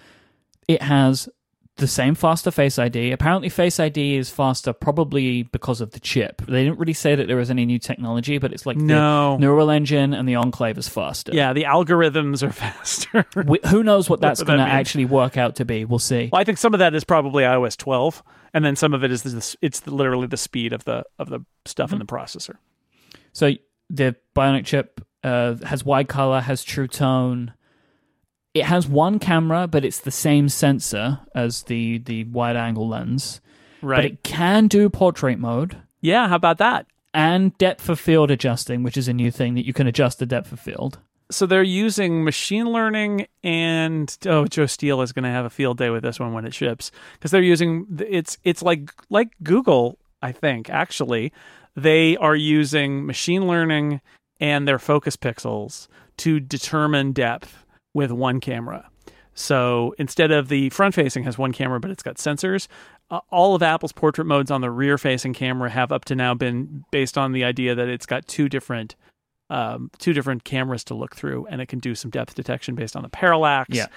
it has the same faster Face ID. Apparently, Face ID is faster, probably because of the chip. They didn't really say that there was any new technology, but it's like No. the neural engine and the Enclave is faster. Yeah, the algorithms are faster. We, who knows what that's going to that means. actually work out to be? We'll see. Well, I think some of that is probably iOS 12, and then some of it is the, it's literally the speed of the of the stuff in the processor. So the Bionic chip uh, has wide color, has true tone. It has one camera, but it's the same sensor as the the wide angle lens. Right? But it can do portrait mode yeah. How about that? and depth of field adjusting, which is a new thing that you can adjust the depth of field. So they're using machine learning, and oh, Joe Steele is going to have a field day with this one when it ships because they're using it's it's like like Google. I think actually they are using machine learning and their focus pixels to determine depth with one camera. So instead of the front facing has one camera, but it's got sensors, uh, all of Apple's portrait modes on the rear facing camera have up to now been based on the idea that it's got two different um, two different cameras to look through, and it can do some depth detection based on the parallax. Yeah.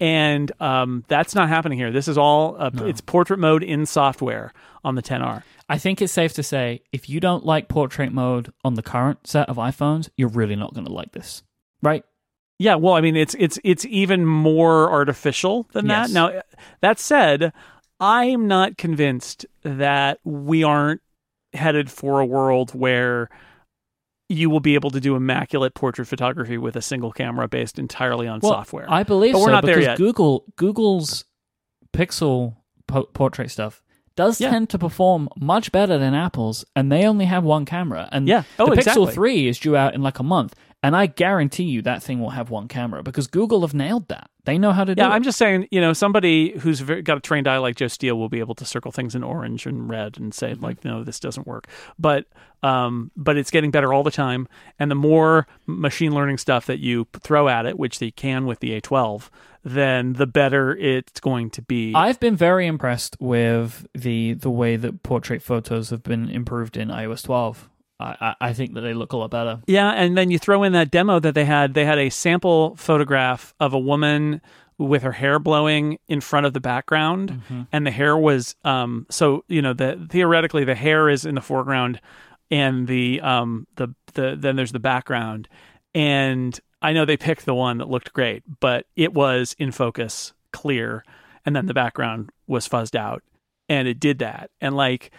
And um, that's not happening here. This is all uh, it's portrait mode in software on the 10R. I think it's safe to say if you don't like portrait mode on the current set of iPhones, you're really not going to like this, right? Yeah, well, I mean, it's it's it's even more artificial than Yes. that. Now, that said, I'm not convinced that we aren't headed for a world where you will be able to do immaculate portrait photography with a single camera based entirely on Well, software. I believe But we're so not there because yet. Google Google's Pixel po- portrait stuff does Yeah. tend to perform much better than Apple's, and they only have one camera. And Yeah. Oh, the exactly. Pixel Three is due out in like a month, and I guarantee you that thing will have one camera because Google have nailed that. They know how to yeah, do it. Yeah, I'm just saying, you know, somebody who's very, got a trained eye like Joe Steele will be able to circle things in orange and red and say Mm-hmm. like, no, this doesn't work. But um, but it's getting better all the time, and the more machine learning stuff that you throw at it, which they can with the A12, then the better it's going to be. I've been very impressed with the the way that portrait photos have been improved in iOS 12. I, I, I think that they look a lot better. Yeah, and then you throw in that demo that they had. They had a sample photograph of a woman with her hair blowing in front of the background, and the hair was um. So you know, the theoretically the hair is in the foreground, and the um the the then there's the background, and I know they picked the one that looked great, but it was in focus, clear, and then the background was fuzzed out, and it did that, and like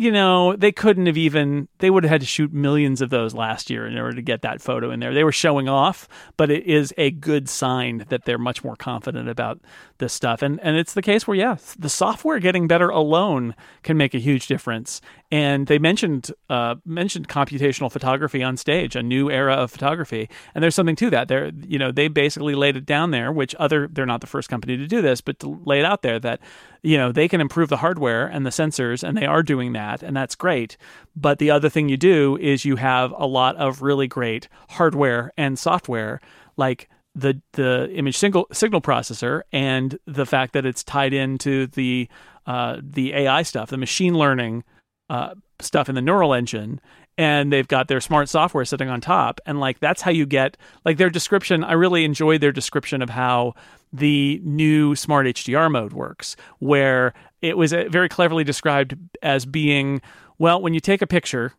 you know, they couldn't have even, they would have had to shoot millions of those last year in order to get that photo in there. They were showing off, but it is a good sign that they're much more confident about this stuff. And, and it's the case where, yeah, the software getting better alone can make a huge difference. And they mentioned, uh, mentioned computational photography on stage, a new era of photography. And there's something to that. They're, you know, they basically laid it down there, which other, they're not the first company to do this, but to lay it out there that, you know, they can improve the hardware and the sensors, and they are doing that, and that's great. But the other thing you do is you have a lot of really great hardware and software, like the the image single, signal processor, and the fact that it's tied into the uh, the AI stuff, the machine learning uh, stuff in the neural engine, and they've got their smart software sitting on top, and like that's how you get like their description. I really enjoyed their description of how the new smart HDR mode works, where it was uh, very cleverly described as being well, when you take a picture,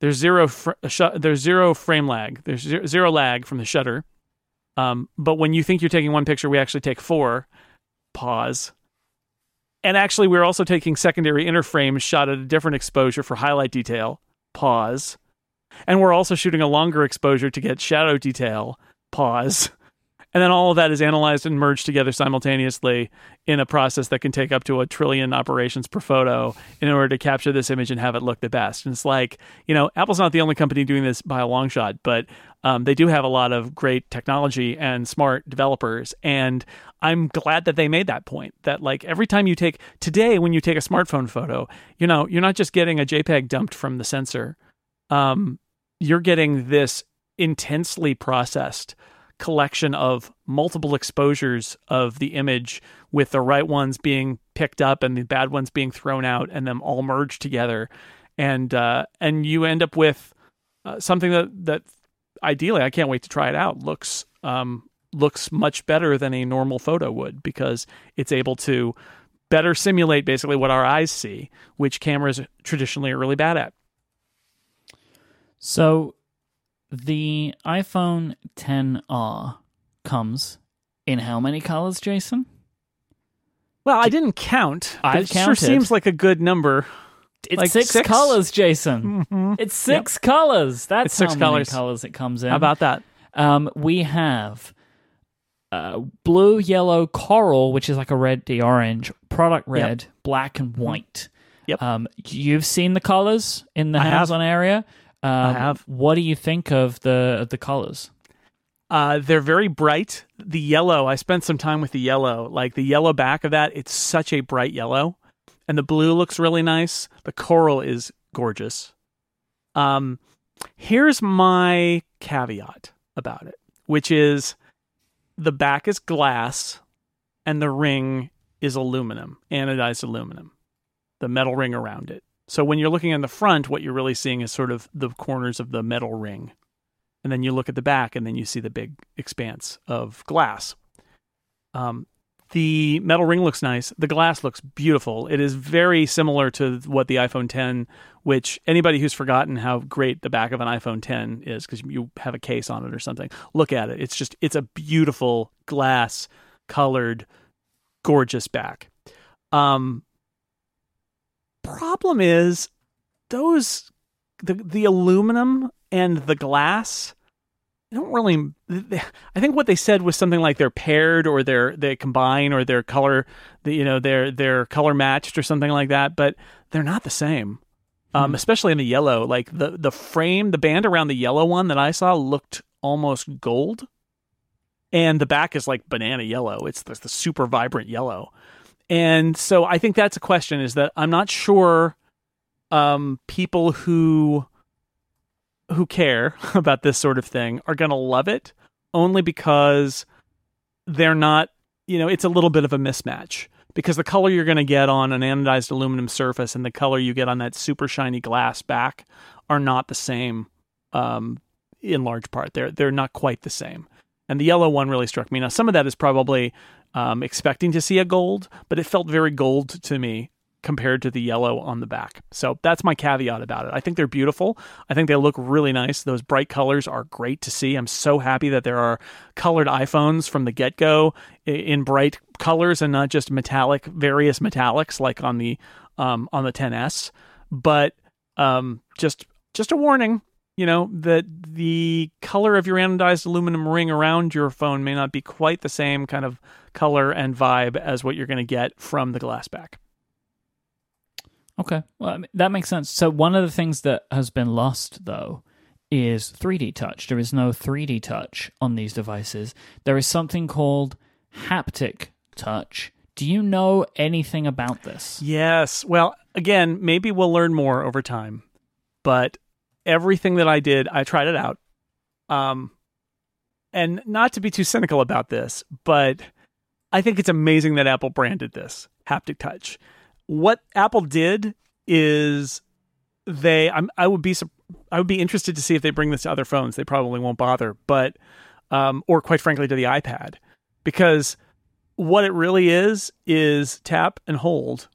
there's zero fr- sh- there's zero frame lag, there's zero, zero lag from the shutter. Um, but when you think you're taking one picture, we actually take four. Pause. And actually, we're also taking secondary interframes shot at a different exposure for highlight detail. Pause. And we're also shooting a longer exposure to get shadow detail. Pause. And then all of that is analyzed and merged together simultaneously in a process that can take up to a trillion operations per photo in order to capture this image and have it look the best. And it's like, you know, Apple's not the only company doing this by a long shot, but um, they do have a lot of great technology and smart developers. And I'm glad that they made that point that like every time you take today, when you take a smartphone photo, you know, you're not just getting a JPEG dumped from the sensor. Um, you're getting this intensely processed collection of multiple exposures of the image with the right ones being picked up and the bad ones being thrown out and them all merged together. And uh, and you end up with uh, something that that ideally I can't wait to try it out looks um, looks much better than a normal photo would because it's able to better simulate basically what our eyes see which cameras traditionally are really bad at. So the iPhone 10R comes in how many colors, Jason? well I didn't count I've it sure counted. seems like a good number It's Like six, six? colors, Jason. It's six colors. That's It's six how many colors. colors it comes in. how about that Um, we have uh, blue, yellow, coral, which is like a red, the orange, product red, black, and white. Yep. Um, you've seen the colors in the I hands-on area. Um, I have. What do you think of the the colors? Uh, they're very bright. The yellow, I spent some time with the yellow. Like the yellow back of that, it's such a bright yellow. And the blue looks really nice. The coral is gorgeous. Um, here's my caveat about it, which is the back is glass and the ring is aluminum, anodized aluminum, the metal ring around it. So when you're looking in the front, what you're really seeing is sort of the corners of the metal ring. And then you look at the back and then you see the big expanse of glass. Um, the metal ring looks nice. The glass looks beautiful. It is very similar to what the iphone 10 which anybody who's forgotten how great the back of an iphone 10 is because you have a case on it or something look at it. It's just it's a beautiful glass colored gorgeous back. Um problem is those the the aluminum and the glass I don't really I think what they said was something like they're paired or they're they combine or they're color you know they're they're color matched or something like that but they're not the same. Um, especially in the yellow. Like the the frame the band around the yellow one that I saw looked almost gold. And the back is like banana yellow. It's the, the super vibrant yellow and so I think that's a question is that I'm not sure um, people who who care about this sort of thing are going to love it only because they're not, you know, it's a little bit of a mismatch because the color you're going to get on an anodized aluminum surface and the color you get on that super shiny glass back are not the same um, in large part. They're they're not quite the same. And the yellow one really struck me. Now some of that is probably um, expecting to see a gold, but it felt very gold to me compared to the yellow on the back. So that's my caveat about it. I think they're beautiful. I think they look really nice. Those bright colors are great to see. I'm so happy that there are colored iPhones from the get go in bright colors and not just metallic, various metallics like on the um, on the 10s. But um, just just a warning. You know that the color of your anodized aluminum ring around your phone may not be quite the same kind of color and vibe as what you're going to get from the glass back. Okay, well that makes sense. So one of the things that has been lost though is 3D touch. There is no 3D touch on these devices. There is something called haptic touch. Do you know anything about this? Yes. Well, again, maybe we'll learn more over time. But everything that I did, I tried it out. Um and not to be too cynical about this, but I think it's amazing that Apple branded this haptic touch. What Apple did is they I'm I would be I would be interested to see if they bring this to other phones. They probably won't bother, but um or quite frankly to the iPad because what it really is is tap and hold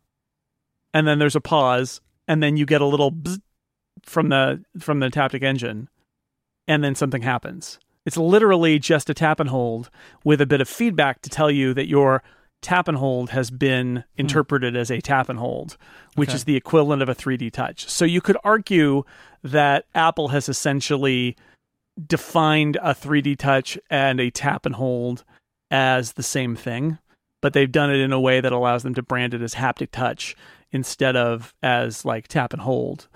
and then there's a pause and then you get a little bzz from the from the taptic engine and then something happens it's literally just a tap and hold with a bit of feedback to tell you that your tap and hold has been hmm. interpreted as a tap and hold which Okay. is the equivalent of a 3D touch so you could argue that Apple has essentially defined a 3D touch and a tap and hold as the same thing, but they've done it in a way that allows them to brand it as haptic touch instead of as like tap and hold.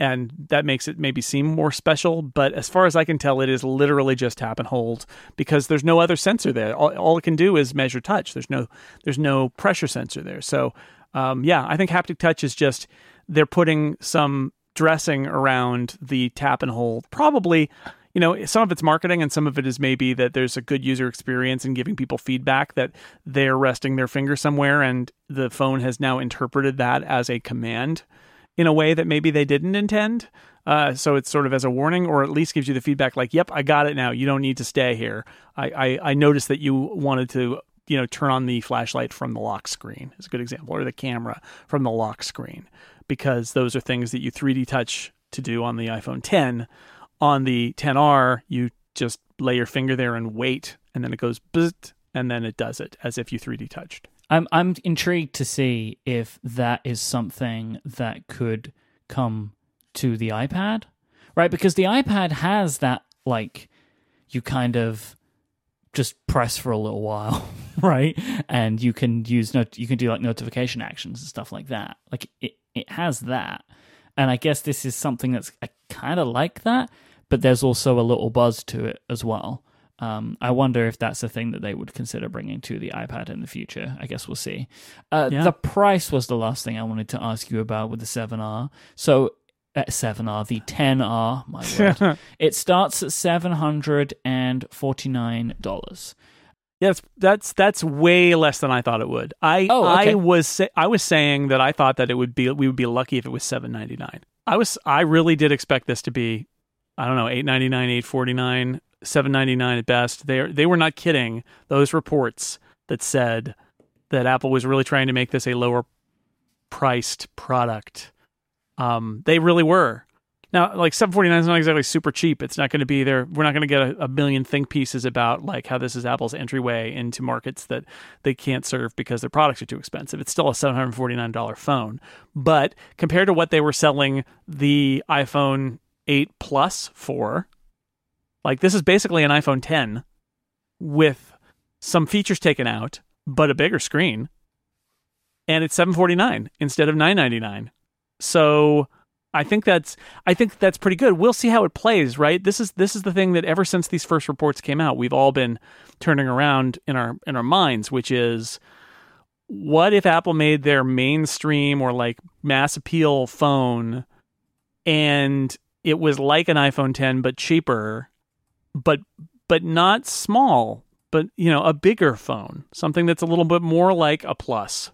And that makes it maybe seem more special, but as far as I can tell, it is literally just tap and hold because there's no other sensor there. All, all it can do is measure touch. There's no there's no pressure sensor there. So um, yeah, I think haptic touch is just they're putting some dressing around the tap and hold. Probably, you know, some of it's marketing and some of it is maybe that there's a good user experience and giving people feedback that they're resting their finger somewhere and the phone has now interpreted that as a command in a way that maybe they didn't intend. Uh, so it's sort of as a warning, or at least gives you the feedback like, "Yep, I got it now. You don't need to stay here. I, I, I noticed that you wanted to you know turn on the flashlight from the lock screen is a good example or the camera from the lock screen because those are things that you 3D touch to do on the iPhone 10 on the 10R you just lay your finger there and wait and then it goes and then it does it as if you 3D touched I'm I'm intrigued to see if that is something that could come to the iPad, right? Because the iPad has that like you kind of just press for a little while, right? And you can use not you can do like notification actions and stuff like that. Like it it has that. And I guess this is something that's I kind of like that, but there's also a little buzz to it as well. Um, I wonder if that's a thing that they would consider bringing to the iPad in the future. I guess we'll see. Uh, Yeah. The price was the last thing I wanted to ask you about with the 7R. So, uh, 7R, the 10R, my word. it starts at $749. Yes, that's that's way less than I thought it would. I Oh, okay. I was sa- I was saying that I thought that it would be we would be lucky if it was seven ninety nine. I was I really did expect this to be I don't know eight ninety nine, eight forty nine, seven ninety nine at best. They they were not kidding. Those reports that said that Apple was really trying to make this a lower priced product. Um, they really were. Now, like 749 is not exactly super cheap. It's not going to be there. We're not going to get a, a million think pieces about like how this is Apple's entryway into markets that they can't serve because their products are too expensive. It's still a $749 phone. But compared to what they were selling the iPhone 8 Plus for, like this is basically an iPhone 10 with some features taken out, but a bigger screen. And it's 749 instead of 999. So I think that's I think that's pretty good. We'll see how it plays, right? This is this is the thing that ever since these first reports came out, we've all been turning around in our in our minds, which is what if Apple made their mainstream or like mass appeal phone and it was like an iPhone 10 but cheaper, but but not small, but you know, a bigger phone, something that's a little bit more like a plus.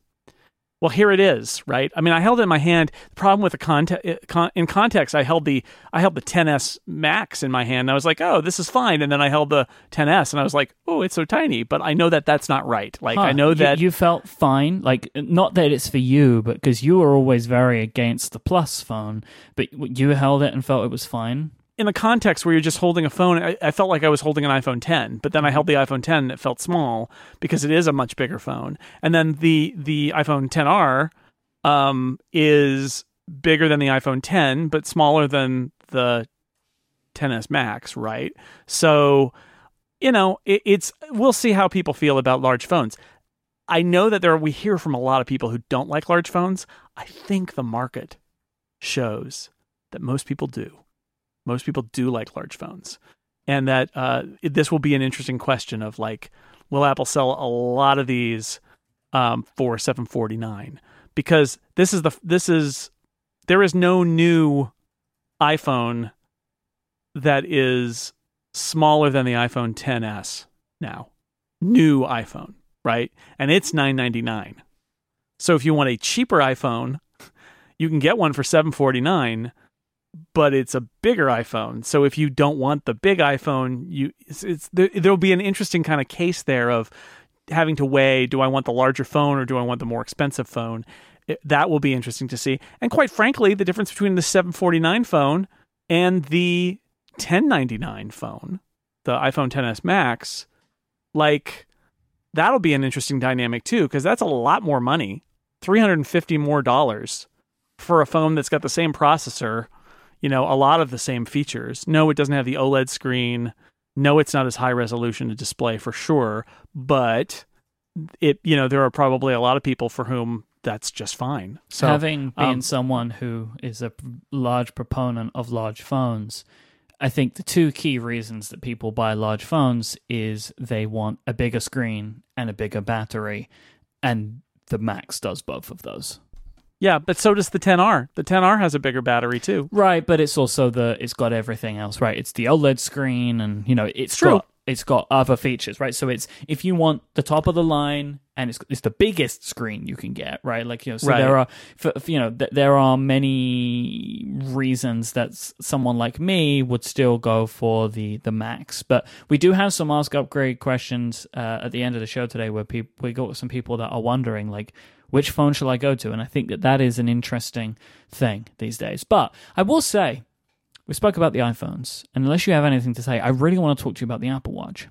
Well, here it is, right? I mean, I held it in my hand. The problem with the context, uh, in context, I held the I held the 10s Max in my hand. And I was like, oh, this is fine. And then I held the 10s, and I was like, oh, it's so tiny. But I know that that's not right. Like I Huh. know You- that you, felt fine, like not that it's for you, but because you were always very against the Plus phone, but you held it and felt it was fine. In the context where you're just holding a phone, I, I felt like I was holding an iPhone 10, but then I held the iPhone 10 and it felt small because it is a much bigger phone. And then the the iPhone 10R um, is bigger than the iPhone 10, but smaller than the 10s Max, right? So, you know, it, it's we'll see how people feel about large phones. I know that there we hear from a lot of people who don't like large phones. I think the market shows that most people do most people do like large phones. And that uh, this will be an interesting question of like will apple sell a lot of these um, for 749 because this is the this is there is no new iphone that is smaller than the iphone 10s now. New iphone right? And it's 999 so if you want a cheaper iphone you can get one for 749 but it's a bigger iPhone. So if you don't want the big iPhone, you it's, it's there, there'll be an interesting kind of case there of having to weigh: do I want the larger phone or do I want the more expensive phone? It- that will be interesting to see. And quite frankly, the difference between the 749 phone and the 1099 phone, the iPhone 10s Max, like that'll be an interesting dynamic too, because that's a lot more money, 350 more dollars for a phone that's got the same processor you know, a lot of the same features. No, it doesn't have the OLED screen. No, it's not as high resolution a display for sure, but it you know, there are probably a lot of people for whom that's just fine. So Having been um, someone who is a large proponent of large phones, I think the two key reasons that people buy large phones is they want a bigger screen and a bigger battery, and the Max does both of those. Yeah, but so does the 10R. The 10R has a bigger battery too. Right, but it's also the it's got everything else, right? It's the OLED screen and you know, it's True. got it's got other features, right? So it's if you want the top of the line and it's it's the biggest screen you can get, right? Like you know, so Right. there are for, you know, th- there are many reasons that s- someone like me would still go for the the Max. But we do have some ask upgrade questions uh, at the end of the show today where people we got some people that are wondering like which phone shall I go to? And I think that that is an interesting thing these days. But I will say, we spoke about the iPhones, and unless you have anything to say, I really want to talk to you about the Apple Watch.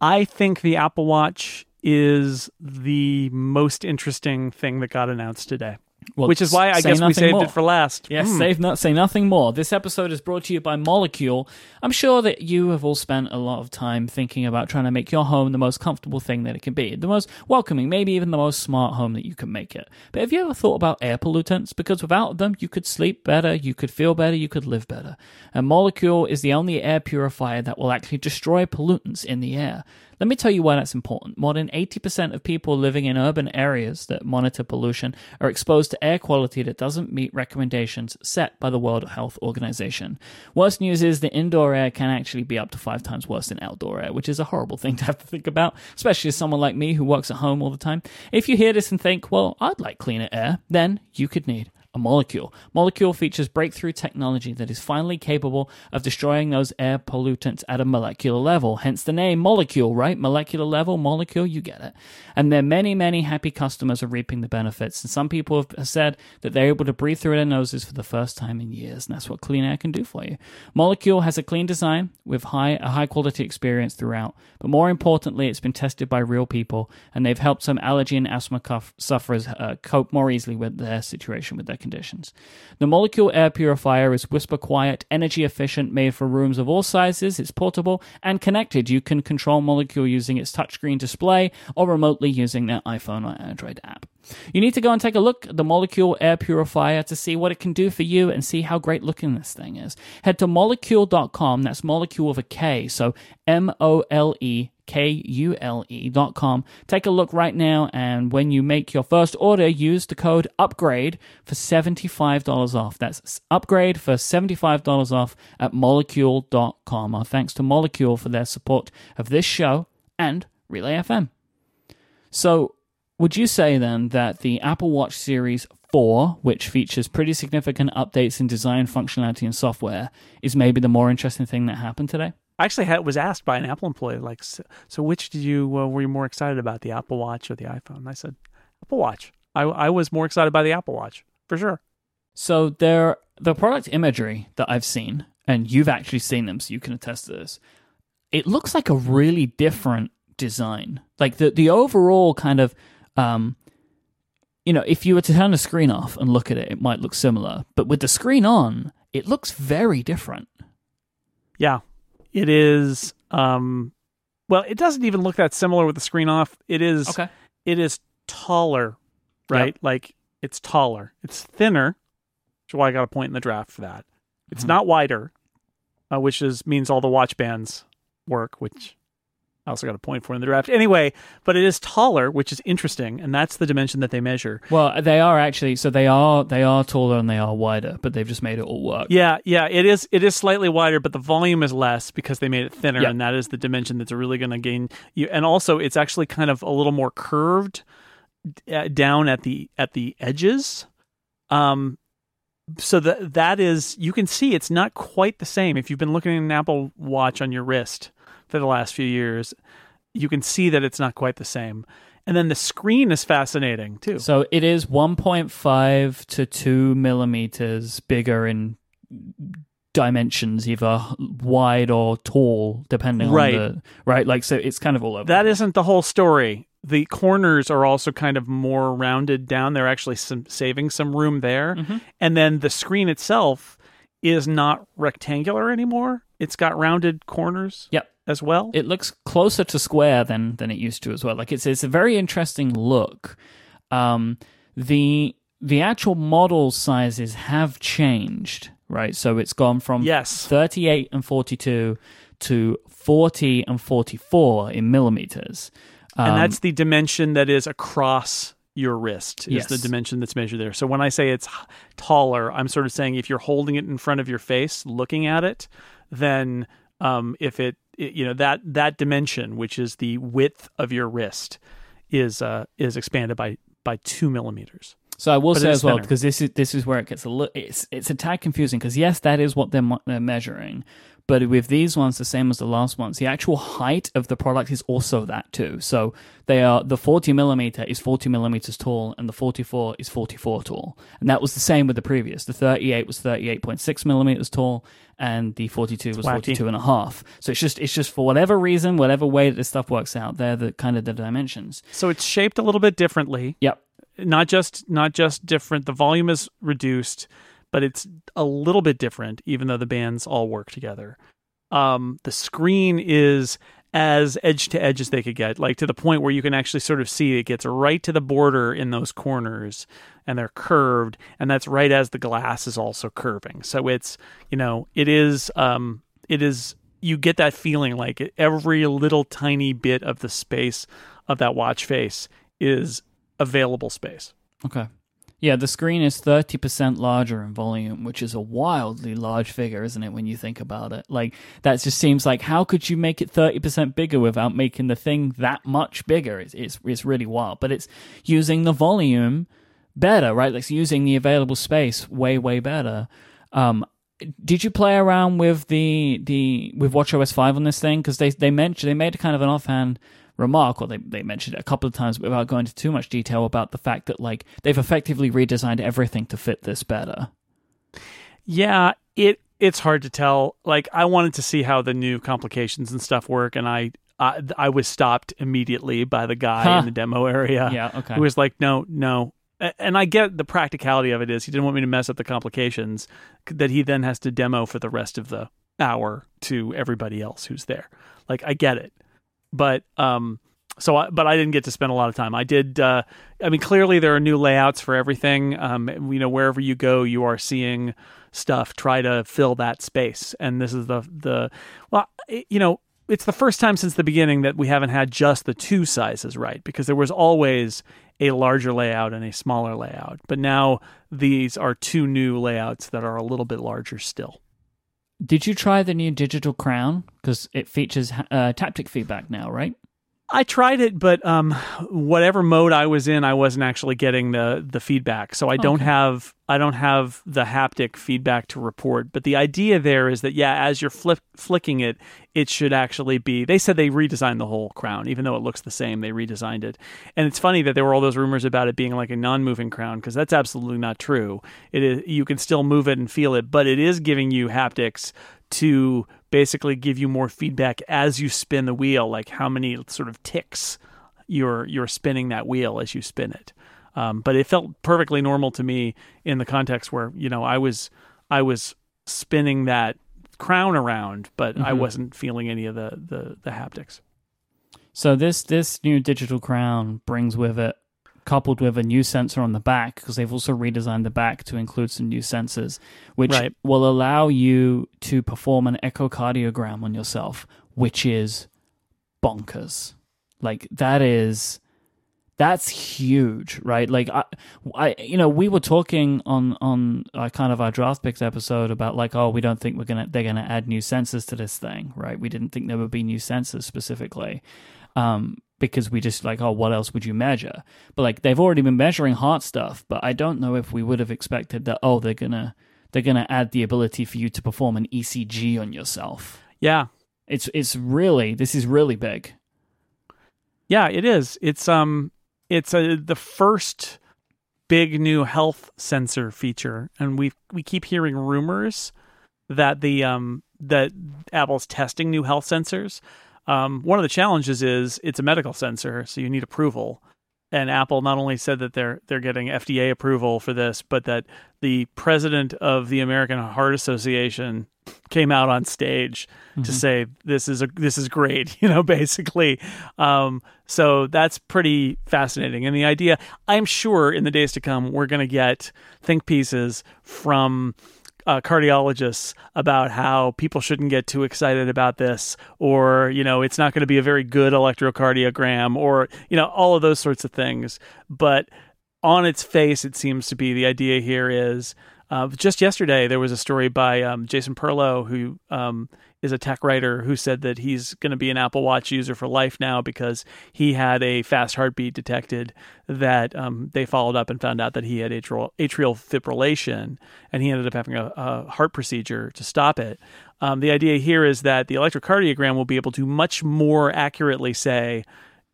I think the Apple Watch is the most interesting thing that got announced today. Well, Which is why I guess we saved more. it for last. Yes, Hmm. save not say nothing more. This episode is brought to you by Molekule. I'm sure that you have all spent a lot of time thinking about trying to make your home the most comfortable thing that it can be, the most welcoming, maybe even the most smart home that you can make it. But have you ever thought about air pollutants? Because without them, you could sleep better, you could feel better, you could live better. And Molekule is the only air purifier that will actually destroy pollutants in the air. Let me tell you why that's important. More than 80% of people living in urban areas that monitor pollution are exposed to air quality that doesn't meet recommendations set by the World Health Organization. Worst news is the indoor air can actually be up to five times worse than outdoor air, which is a horrible thing to have to think about, especially as someone like me who works at home all the time. If you hear this and think, well, I'd like cleaner air, then you could need a Molekule. Molekule features breakthrough technology that is finally capable of destroying those air pollutants at a molecular level. Hence the name molecule, right? Molecular level, molecule, you get it. And their many, many happy customers are reaping the benefits. And some people have said that they're able to breathe through their noses for the first time in years. And that's what clean air can do for you. Molekule has a clean design with high, a high quality experience throughout. But more importantly, it's been tested by real people and they've helped some allergy and asthma cuff- sufferers uh, cope more easily with their situation, with their conditions. The Molekule Air Purifier is whisper quiet, energy efficient, made for rooms of all sizes. It's portable and connected. You can control Molekule using its touchscreen display or remotely using their iPhone or Android app. You need to go and take a look at the Molekule Air Purifier to see what it can do for you and see how great looking this thing is. Head to molekule.com, that's molecule with a K, so M O L E K U L E dot com. Take a look right now, and when you make your first order, use the code UPGRADE for $75 off. That's upgrade for $75 off at molekule.com. Our thanks to Molekule for their support of this show and Relay FM. So, would you say then that the Apple Watch Series 4, which features pretty significant updates in design, functionality, and software, is maybe the more interesting thing that happened today? I actually had, was asked by an Apple employee, like, so, so which did you uh, were you more excited about, the Apple Watch or the iPhone? And I said, Apple Watch. I, I was more excited by the Apple Watch for sure. So there, the product imagery that I've seen, and you've actually seen them, so you can attest to this. It looks like a really different design. Like the the overall kind of, um, you know, if you were to turn the screen off and look at it, it might look similar, but with the screen on, it looks very different. Yeah, it is. Um, well, it doesn't even look that similar with the screen off. It is. Okay. It is taller, right? Like it's taller. It's thinner, which is why I got a point in the draft for that. It's Mhm. not wider, uh, which is means all the watch bands work, which I also got a point for in the draft. Anyway, but it is taller, which is interesting, and that's the dimension that they measure. Well, they are actually so they are they are taller and they are wider, but they've just made it all work. Yeah, yeah, it is. It is slightly wider, but the volume is less because they made it thinner, Yeah. and that is the dimension that's really going to gain you. And also, it's actually kind of a little more curved uh, down at the at the edges. Um, so that that is you can see it's not quite the same. If you've been looking at an Apple Watch on your wrist for the last few years, you can see that it's not quite the same. And then the screen is fascinating too. So it is 1.5 to 2 millimeters bigger in dimensions, either wide or tall, depending Right. on the right. Like so, it's kind of all over. That isn't the whole story. The corners are also kind of more rounded down. They're actually some, saving some room there. Mhm. And then the screen itself is not rectangular anymore. It's got rounded corners Yep. As well. It looks closer to square than than it used to as well. Like it's it's a very interesting look. Um, the the actual model sizes have changed, right? So it's gone from Yes. 38 and 42 to 40 and 44 in millimeters. Um, and that's the dimension that is across your wrist is Yes. the dimension that's measured there. So when I say it's taller, I'm sort of saying if you're holding it in front of your face, looking at it, then um, if it, it- you know that that dimension, which is the width of your wrist, is uh, is expanded by by two millimeters. So I will But say as well because this is this is where it gets a little it's it's a tad confusing because yes that is what they're, they're measuring, but with these ones the same as the last ones, the actual height of the product is also that too. So they are the 40 millimeter is 40 millimeters tall and the 44 is 44 tall, and that was the same with the previous. The 38 was 38.6 millimeters tall and the 42 was wacky. 42 and a half. So it's just it's just for whatever reason, whatever way that this stuff works out, they're the kind of the dimensions. So it's shaped a little bit differently. Yep. not just not just different the volume is reduced but it's a little bit different even though the bands all work together um the screen is as edge to edge as they could get like to the point where you can actually sort of see it gets right to the border in those corners and they're curved and that's right as the glass is also curving so it's you know it is um it is you get that feeling like every little tiny bit of the space of that watch face is available space. Okay. Yeah, the screen is 30% larger in volume, which is a wildly large figure, isn't it, when you think about it? Like, that just seems like, how could you make it 30% bigger without making the thing that much bigger? It's, it's, it's really wild. But it's using the volume better, right? Like, it's using the available space way, way better. Um, did you play around with the the with WatchOS five on this thing? Because they they mentioned they made kind of an offhand remark, or they they mentioned it a couple of times without going into too much detail about the fact that like they've effectively redesigned everything to fit this better. Yeah, it it's hard to tell. Like I wanted to see how the new complications and stuff work, and I I, I was stopped immediately by the guy Huh. in the demo area. Yeah, okay. who was like, no, no. And I get the practicality of it is he didn't want me to mess up the complications that he then has to demo for the rest of the hour to everybody else who's there. Like I get it, but um, so I, but I didn't get to spend a lot of time. I did. Uh, I mean, clearly there are new layouts for everything. Um, you know, wherever you go, you are seeing stuff. Try to fill that space, and this is the the well, you know. It's the first time since the beginning that we haven't had just the two sizes right because there was always a larger layout and a smaller layout. But now these are two new layouts that are a little bit larger still. Did you try the new digital crown? Because it features uh, taptic feedback now, right? I tried it, but um, whatever mode I was in, I wasn't actually getting the the feedback. So I don't Okay. have I don't have the haptic feedback to report. But the idea there is that yeah, as you're flip, flicking it, it should actually be. They said they redesigned the whole crown, even though it looks the same. They redesigned it, and it's funny that there were all those rumors about it being like a non-moving crown because that's absolutely not true. It is you can still move it and feel it, but it is giving you haptics to basically give you more feedback as you spin the wheel, like how many sort of ticks you're you're spinning that wheel as you spin it. Um, but it felt perfectly normal to me in the context where you know I was I was spinning that crown around, but I Mhm. wasn't feeling any of the the, the haptics. So this this new digital crown brings with it, coupled with a new sensor on the back, because they've also redesigned the back to include some new sensors, which Right. will allow you to perform an echocardiogram on yourself, which is bonkers. Like that is that's huge, right? Like I, I, you know, we were talking on on uh, kind of our draft picks episode about like, oh, we don't think we're gonna they're gonna add new sensors to this thing, right? We didn't think there would be new sensors specifically, um, because we just like, oh, what else would you measure? But like they've already been measuring heart stuff, but I don't know if we would have expected that. Oh, they're gonna they're gonna add the ability for you to perform an ECG on yourself. Yeah, It's it's really this is really big. Yeah, it is. It's um it's a, the first big new health sensor feature and we we keep hearing rumors that the um that Apple's testing new health sensors. Um one of the challenges is it's a medical sensor, so you need approval. and Apple not only said that they're they're getting FDA approval for this, but that the president of the American Heart Association came out on stage mm-hmm. to say this is a this is great, you know, basically. Um, so that's pretty fascinating. And the idea, I'm sure, in the days to come, we're going to get think pieces from uh, cardiologists about how people shouldn't get too excited about this, or you know, it's not going to be a very good electrocardiogram, or you know, all of those sorts of things. But on its face, it seems to be the idea here is. Uh, just yesterday, there was a story by um, Jason Perlow, who um, is a tech writer who said that he's going to be an Apple Watch user for life now because he had a fast heartbeat detected that um, they followed up and found out that he had atrial, atrial fibrillation and he ended up having a, a heart procedure to stop it. Um, the idea here is that the electrocardiogram will be able to much more accurately say,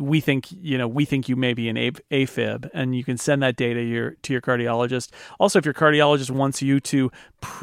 we think you know we think you may be an AFib, and you can send that data your, to your cardiologist. Also, if your cardiologist wants you to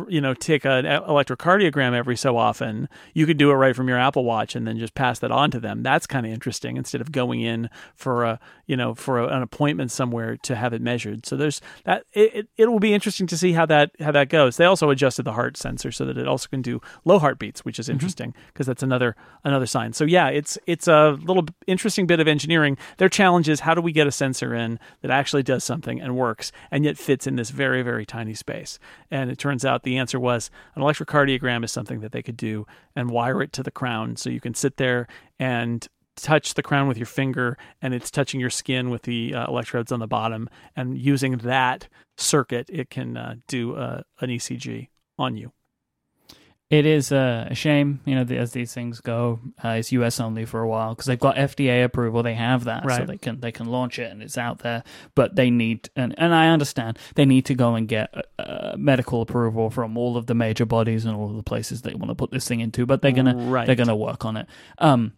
you know take an electrocardiogram every so often, you could do it right from your Apple Watch and then just pass that on to them. That's kind of interesting instead of going in for a you know for a, an appointment somewhere to have it measured. So there's that. It, it, will be interesting to see how that how that goes. They also adjusted the heart sensor so that it also can do low heartbeats, which is mm-hmm. interesting because mm-hmm. that's another another sign. So yeah, it's it's a little interesting bit of engineering. Their challenge is how do we get a sensor in that actually does something and works and yet fits in this very, very tiny space? And it turns out the answer was an electrocardiogram is something that they could do and wire it to the crown. So you can sit there and touch the crown with your finger and it's touching your skin with the uh, electrodes on the bottom. And using that circuit, it can uh, do uh, an ECG on you. It is a shame, you know, as these things go. Uh, it's US only for a while because they've got FDA approval. They have that, right. so they can they can launch it and it's out there. But they need, and and I understand they need to go and get uh, medical approval from all of the major bodies and all of the places they want to put this thing into. But they're gonna right. they're gonna work on it. Um,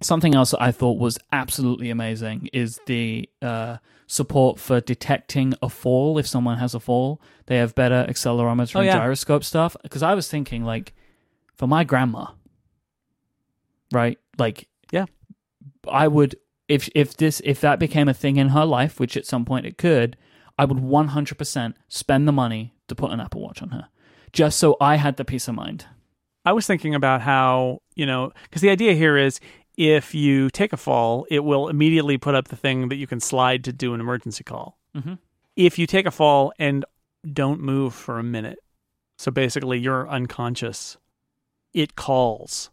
something else that I thought was absolutely amazing is the uh, support for detecting a fall if someone has a fall. They have better accelerometer oh, and yeah. gyroscope stuff. Because I was thinking, like, for my grandma, right? Like, yeah, I would if if this if that became a thing in her life, which at some point it could, I would one hundred percent spend the money to put an Apple Watch on her, just so I had the peace of mind. I was thinking about how you know because the idea here is if you take a fall, it will immediately put up the thing that you can slide to do an emergency call. Mm-hmm. If you take a fall and don't move for a minute, so basically you're unconscious, it calls,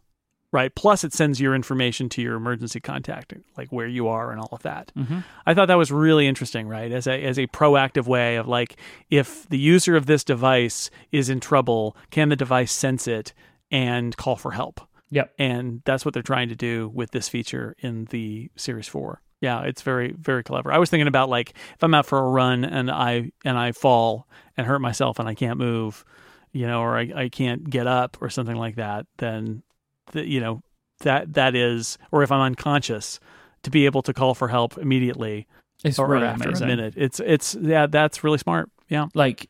right? Plus, it sends your information to your emergency contact, like where you are and all of that. Mm-hmm. I thought that was really interesting, right? As a as a proactive way of like, if the user of this device is in trouble, can the device sense it and call for help? Yep. And that's what they're trying to do with this feature in the Series 4. Yeah, it's very very clever. I was thinking about like if I'm out for a run and I and I fall and hurt myself and I can't move, you know, or I, I can't get up or something like that, then the, you know, that that is or if I'm unconscious to be able to call for help immediately it's or really after amazing. a minute. It's it's yeah, that's really smart. Yeah. Like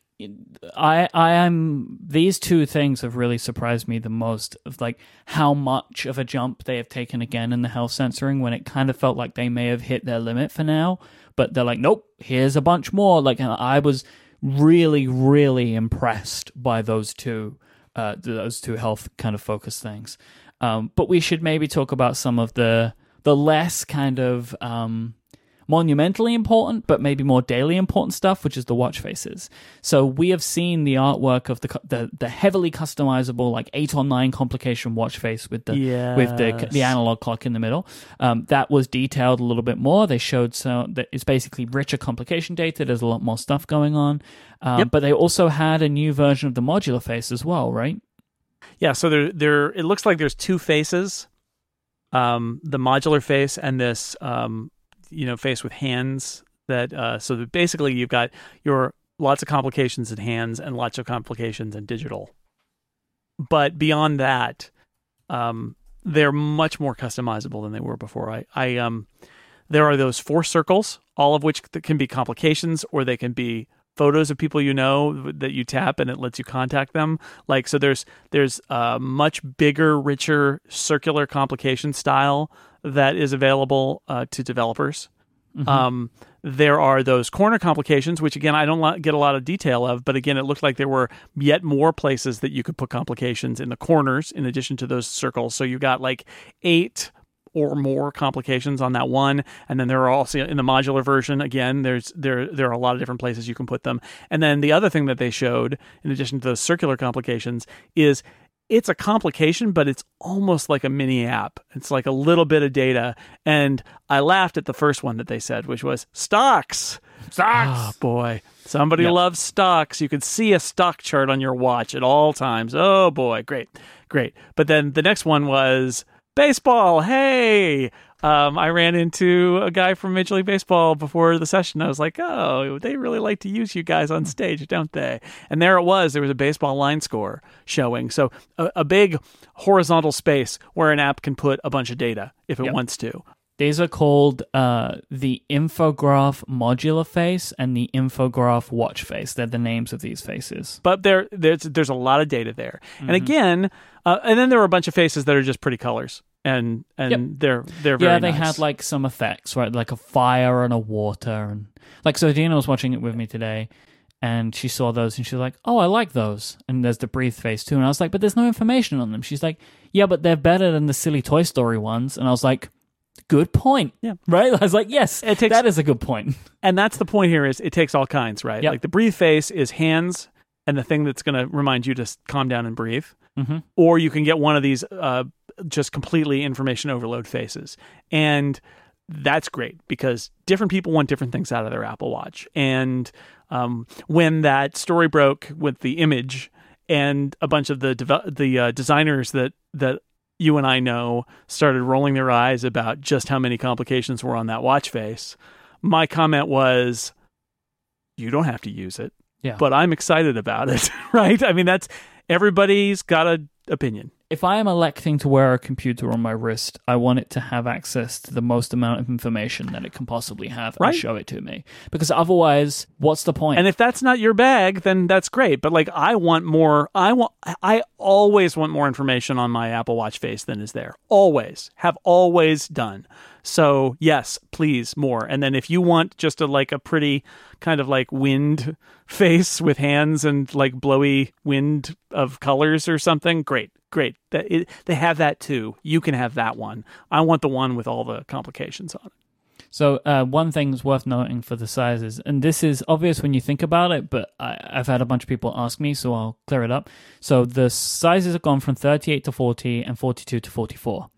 I I am these two things have really surprised me the most of like how much of a jump they have taken again in the health censoring when it kind of felt like they may have hit their limit for now, but they're like, nope, here's a bunch more. Like I was really really impressed by those two uh those two health kind of focus things. Um, but we should maybe talk about some of the the less kind of um monumentally important, but maybe more daily important stuff, which is the watch faces. So we have seen the artwork of the the, the heavily customizable, like eight or nine complication watch face with the yes. with the the analog clock in the middle. Um, that was detailed a little bit more. They showed so that it's basically richer complication data. There's a lot more stuff going on. Um, yep. But they also had a new version of the modular face as well, right? Yeah. So there, there. It looks like there's two faces um, the modular face and this um, you know faced with hands that uh, so that basically you've got your lots of complications in hands and lots of complications in digital. But beyond that, um, they're much more customizable than they were before. I, I um, there are those four circles, all of which can be complications or they can be photos of people you know that you tap and it lets you contact them like so there's there's a much bigger richer circular complication style that is available uh, to developers. Um, there are those corner complications, which again I don't get a lot of detail of, but again it looked like there were yet more places that you could put complications in the corners in addition to those circles. So you got like eight or more complications on that one and then there are also in the modular version again there's there there are a lot of different places you can put them. And then the other thing that they showed in addition to those circular complications is it's a complication but it's almost like a mini app it's like a little bit of data and i laughed at the first one that they said which was stocks Stocks. Oh boy. Somebody Yep. loves stocks. You could see a stock chart on your watch at all times. Oh boy, great. Great. But then the next one was baseball. Hey. Um, I ran into a guy from Major League Baseball before the session. I was like, oh, they really like to use you guys on stage, don't they? And there it was. There was a baseball line score showing. So a, a big horizontal space where an app can put a bunch of data if it Yep. wants to. These are called uh, the infograph modular face and the infograph watch face. They're the names of these faces. but there there's there's a lot of data there Mm-hmm. and again uh, and then there were a bunch of faces that are just pretty colors and and Yep. they're they're very yeah, they nice. had like some effects, right? Like a fire and a water, and like so. Dina was watching it with me today, and she saw those, and she's like, "Oh, I like those." And there's the breathe face too, and I was like, "But there's no information on them." She's like, "Yeah, but they're better than the silly Toy Story ones," and I was like. Good point. Yeah. Right? I was like, yes, It takes- that is a good and that's the point here is it takes all kinds right Yep. like the breathe face is hands and the thing that's going to remind you to calm down and breathe Mhm. or you can get one of these uh, just completely information overload faces and that's great because different people want different things out of their apple watch and um, when that story broke with the image and a bunch of the deve- the uh, designers that that you and I know started rolling their eyes about just how many complications were on that watch face. My comment was, "You don't have to use it, Yeah. but I'm excited about it." right? I mean, that's everybody's got an opinion. if I am electing to wear a computer on my wrist, I want it to have access to the most amount of information that it can possibly have Right. and show it to me. Because otherwise, what's the point? And if that's not your bag, then that's great. But like, I want more. I want. I always want more information on my Apple Watch face than is there. Always have always done. So yes, please more. And then if you want just a like a pretty kind of like wind face with hands and like blowy wind of colors or something, great, great. That it, they have that too. You can have that one. I want the one with all the complications on it. So uh, one thing's worth noting for the sizes, and this is obvious when you think about it, but I, I've had a bunch of people ask me, so I'll clear it up. So the sizes have gone from 38 to 40 and 42 to 44.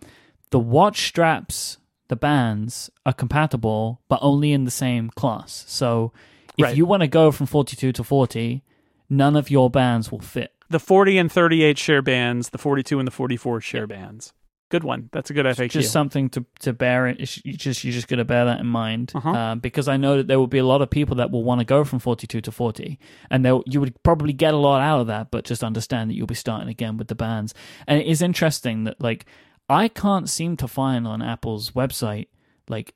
The watch straps, the bands are compatible, but only in the same class. So if Right. you want to go from 42 to 40, none of your bands will fit. The 40 and 38 share bands, the 42 and the 44 share bands. Good one. That's a good FAQ. Just something to to bear it. You just you just got to bear that in mind, Uh-huh. uh, because I know that there will be a lot of people that will want to go from forty two to forty, and they'll- you would probably get a lot out of that. But just understand that you'll be starting again with the bands, and it is interesting that like I can't seem to find on Apple's website like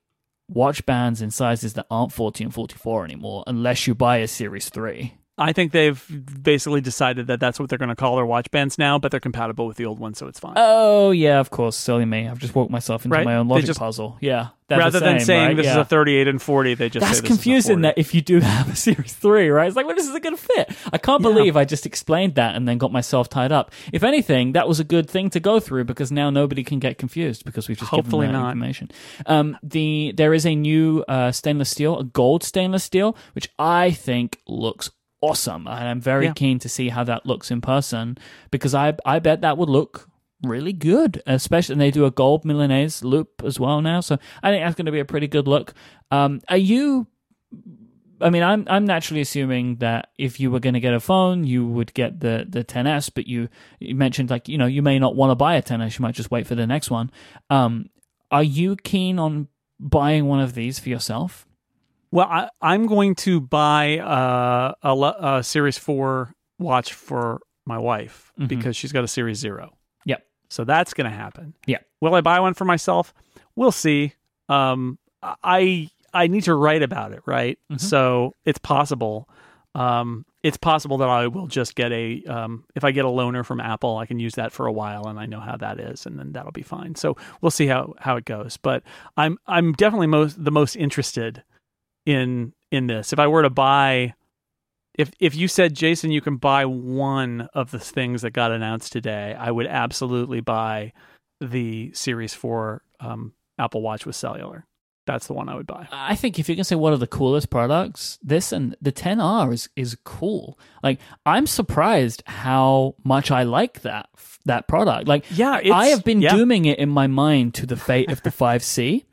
watch bands in sizes that aren't forty and forty four anymore, unless you buy a Series three. I think they've basically decided that that's what they're going to call their watch bands now, but they're compatible with the old one, so it's fine. Oh yeah, of course, silly me. I've just walked myself into Right. my own logic just- puzzle. Yeah, Rather the than saying right? this is a 38 and 40, they just That's this is confusing 40. that if you do have a series three, right? It's like, when is it going to fit? I can't Yeah. believe I just explained that and then got myself tied up. If anything, that was a good thing to go through because now nobody can get confused because we've just Hopefully given them that not. information. Um, the there is a new uh, stainless steel, a gold stainless steel, which I think looks awesome, and I'm very Yeah. keen to see how that looks in person because I I bet that would look really good, especially and they do a gold Milanese loop as well now. So I think that's going to be a pretty good look. Um, are you? I mean, I'm I'm naturally assuming that if you were going to get a phone, you would get the the 10s. But you you mentioned like you know you may not want to buy a 10s. You might just wait for the next one. Um, are you keen on buying one of these for yourself? Well, I, I'm going to buy uh, a, a Series 4 watch for my wife Mhm. because she's got a Series 0. Yep. So that's going to happen. Yeah. Will I buy one for myself? We'll see. Um, I I need to write about it, right? Mhm. So it's possible. Um, it's possible that I will just get a um, if I get a loaner from Apple, I can use that for a while, and I know how that is, and then that'll be fine. So we'll see how how it goes. But I'm I'm definitely most the most interested in in this. If I were to buy, if if you said Jason, you can buy one of the things that got announced today, I would absolutely buy the Series Four um, Apple Watch with cellular that's the one I would buy. I think if you can say what are the coolest products, this and the 10R is is cool. Like I'm surprised how much I like that that product. Like yeah, I have been yeah. dooming it in my mind to the fate of the 5C.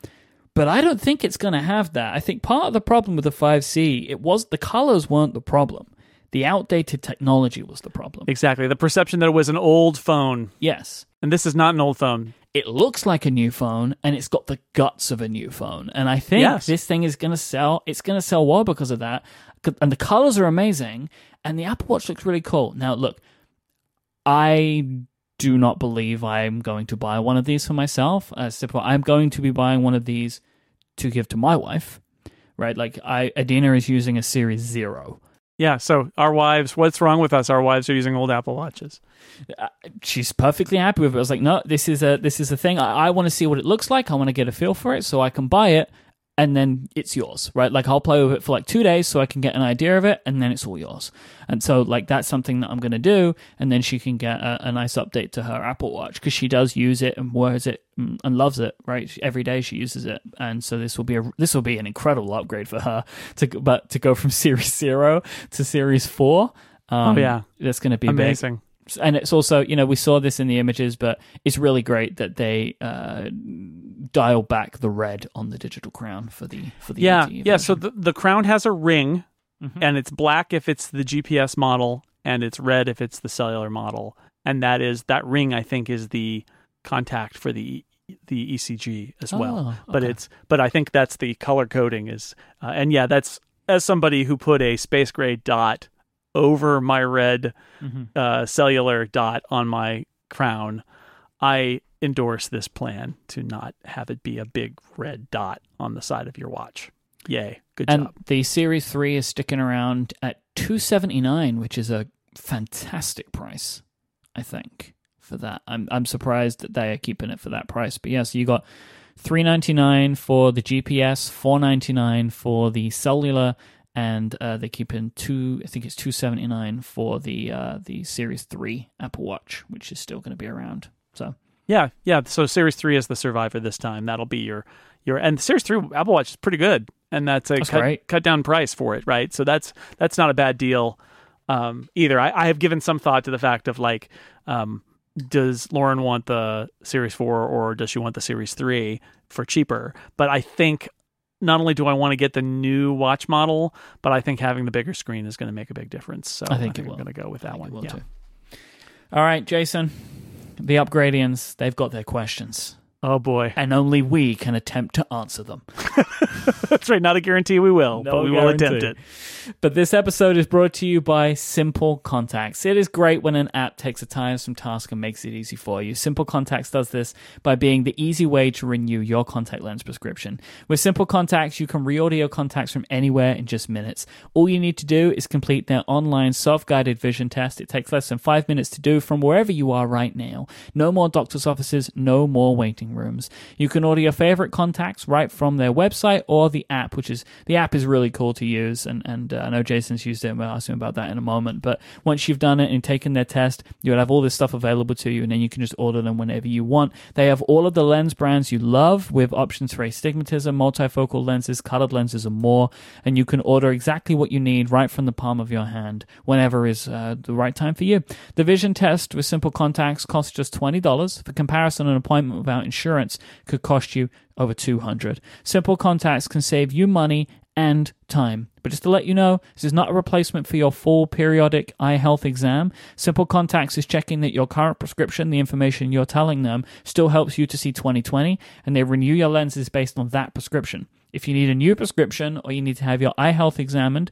But I don't think it's going to have that. I think part of the problem with the 5C, it was the colors weren't the problem. The outdated technology was the problem. Exactly. The perception that it was an old phone. Yes. And this is not an old phone it looks like a new phone and it's got the guts of a new phone. And I think yes. this thing is going to sell. It's going to sell well because of that. And the colors are amazing. And the Apple Watch looks really cool. Now, look, I do not believe I'm going to buy one of these for myself. Uh, I'm going to be buying one of these to give to my wife, right? Like, I Adina is using a Series Zero. Yeah, so our wives, what's wrong with us? Our wives are using old Apple Watches. Uh, she's perfectly happy with it. I was like, no, this is a this is a thing. I, I want to see what it looks like. I want to get a feel for it, so I can buy it and then it's yours, right? Like I'll play with it for like two days so I can get an idea of it, and then it's all yours. And so like that's something that I'm going to do, and then she can get a, a nice update to her Apple Watch because she does use it and wears it and loves it, right? Every day she uses it, and so this will be a this will be an incredible upgrade for her to but to go from Series Zero to Series Four. Um, oh yeah, that's going to be amazing. Big and it's also you know we saw this in the images but it's really great that they uh, dial back the red on the digital crown for the for the yeah yeah so the, the crown has a ring mm-hmm. and it's black if it's the gps model and it's red if it's the cellular model and that is that ring i think is the contact for the the ecg as well oh, okay. but it's but i think that's the color coding is uh, and yeah that's as somebody who put a space gray dot over my red mm-hmm. uh, cellular dot on my crown, I endorse this plan to not have it be a big red dot on the side of your watch. Yay, good and job. The Series 3 is sticking around at 279, which is a fantastic price, I think, for that. I'm I'm surprised that they are keeping it for that price. But yes, yeah, so you got 399 for the GPS, 499 for the cellular, and uh, they keep in two. I think it's two seventy nine for the uh, the Series Three Apple Watch, which is still going to be around. So yeah, yeah. So Series Three is the survivor this time. That'll be your your and Series Three Apple Watch is pretty good, and that's a that's cut, cut down price for it, right? So that's that's not a bad deal um, either. I, I have given some thought to the fact of like. Um, does Lauren want the Series 4 or does she want the Series 3 for cheaper? But I think not only do I want to get the new watch model, but I think having the bigger screen is going to make a big difference. So I think, I I'm going to go with that one. Yeah. Too. All right, Jason. The upgradians, they've got their questions. Oh boy. And only we can attempt to answer them. That's right. Not a guarantee we will, no but we guarantee. will attempt it. But this episode is brought to you by Simple Contacts. It is great when an app takes a tiresome task and makes it easy for you. Simple Contacts does this by being the easy way to renew your contact lens prescription. With Simple Contacts, you can reorder your contacts from anywhere in just minutes. All you need to do is complete their online self-guided vision test. It takes less than five minutes to do from wherever you are right now. No more doctor's offices, no more waiting rooms. You can order your favorite contacts right from their website or the app, which is the app is really cool to use. And, and uh, I know Jason's used it, and we'll ask him about that in a moment. But once you've done it and taken their test, you'll have all this stuff available to you, and then you can just order them whenever you want. They have all of the lens brands you love with options for astigmatism, multifocal lenses, colored lenses, and more. And you can order exactly what you need right from the palm of your hand whenever is uh, the right time for you. The vision test with simple contacts costs just $20. For comparison, an appointment without insurance insurance could cost you over 200. Simple contacts can save you money and time. But just to let you know, this is not a replacement for your full periodic eye health exam. Simple Contacts is checking that your current prescription, the information you're telling them, still helps you to see 2020, and they renew your lenses based on that prescription. If you need a new prescription or you need to have your eye health examined,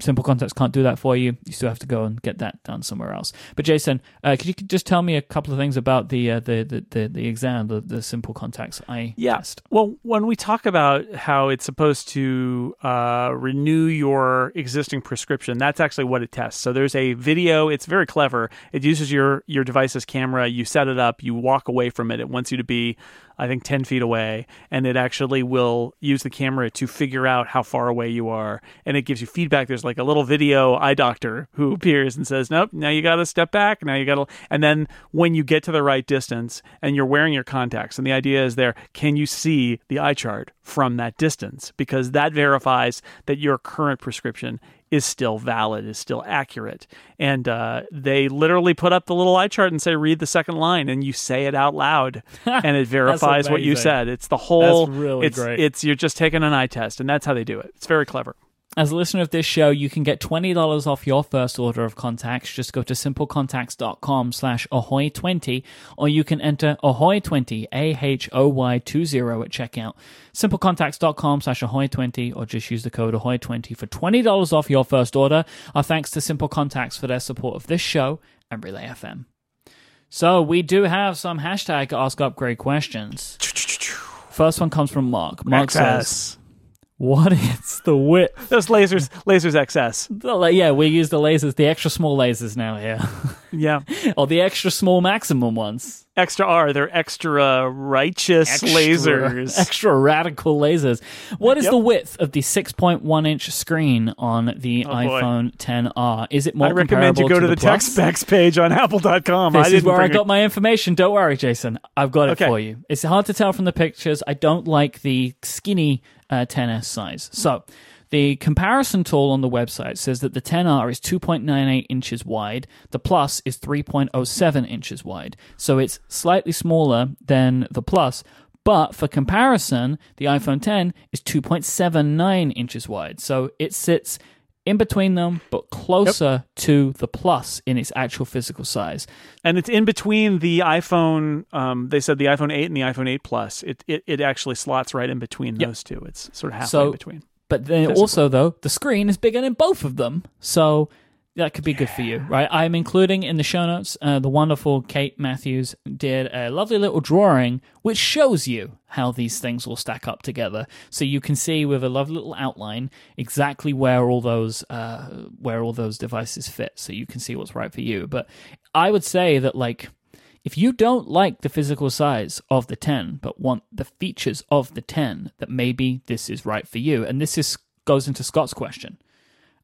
Simple Contacts can't do that for you. You still have to go and get that done somewhere else. But Jason, uh, could you just tell me a couple of things about the uh, the, the, the the exam, the, the Simple Contacts I Yeah. test? Well, when we talk about how it's supposed to uh, renew your existing prescription, that's actually what it tests. So there's a video. It's very clever. It uses your your device's camera. You set it up. You walk away from it. It wants you to be, I think, ten feet away, and it actually will use the camera to figure out how far away you are, and it gives you feedback. There's like a little video eye doctor who appears and says, "Nope, now you got to step back. Now you got to," and then when you get to the right distance and you're wearing your contacts, and the idea is there, can you see the eye chart from that distance? Because that verifies that your current prescription is still valid, is still accurate. And uh, they literally put up the little eye chart and say, read the second line, and you say it out loud, and it verifies what you said. It's the whole. That's really it's, great. It's you're just taking an eye test, and that's how they do it. It's very clever. As a listener of this show, you can get $20 off your first order of contacts. Just go to simplecontacts.com slash ahoy20, or you can enter ahoy20, A-H-O-Y-20 at checkout. Simplecontacts.com slash ahoy20, or just use the code ahoy20 for $20 off your first order. Our thanks to Simple Contacts for their support of this show and Relay FM. So we do have some hashtag Ask Upgrade questions. First one comes from Mark. Mark says, XS. What is the width Those lasers, lasers XS. The yeah, we use the lasers, the extra small lasers now here, Yeah, or the extra small maximum ones. extra R. They're extra righteous Extra- lasers. extra radical lasers. What is Yep. the width of the 6.1 inch screen on the Oh, boy. iPhone 10R? Is it more I recommend you go to, the, tech specs page on Apple.com. This I is where I bring it- got my information. Don't worry, Jason. I've got it Okay. for you. It's hard to tell from the pictures. I don't like the skinny uh, 10s size. So, the comparison tool on the website says that the 10R is 2.98 inches wide. The Plus is 3.07 inches wide. So it's slightly smaller than the Plus. But for comparison, the iPhone 10 is 2.79 inches wide. So it sits in between them, but closer to the Plus in its actual physical size. and it's in between the iPhone. Um, they said the iPhone 8 and the iPhone 8 Plus. It it, it actually slots right in between those two. It's sort of halfway So- in between. But then Physical. also though, the screen is bigger in both of them, so that could be good for you, right? I'm including in the show notes uh, the wonderful Kate Matthews did a lovely little drawing which shows you how these things will stack up together, so you can see with a lovely little outline exactly where all those uh, where all those devices fit, so you can see what's right for you. But I would say that like if you don't like the physical size of the 10 but want the features of the 10 that maybe this is right for you. And this is goes into Scott's question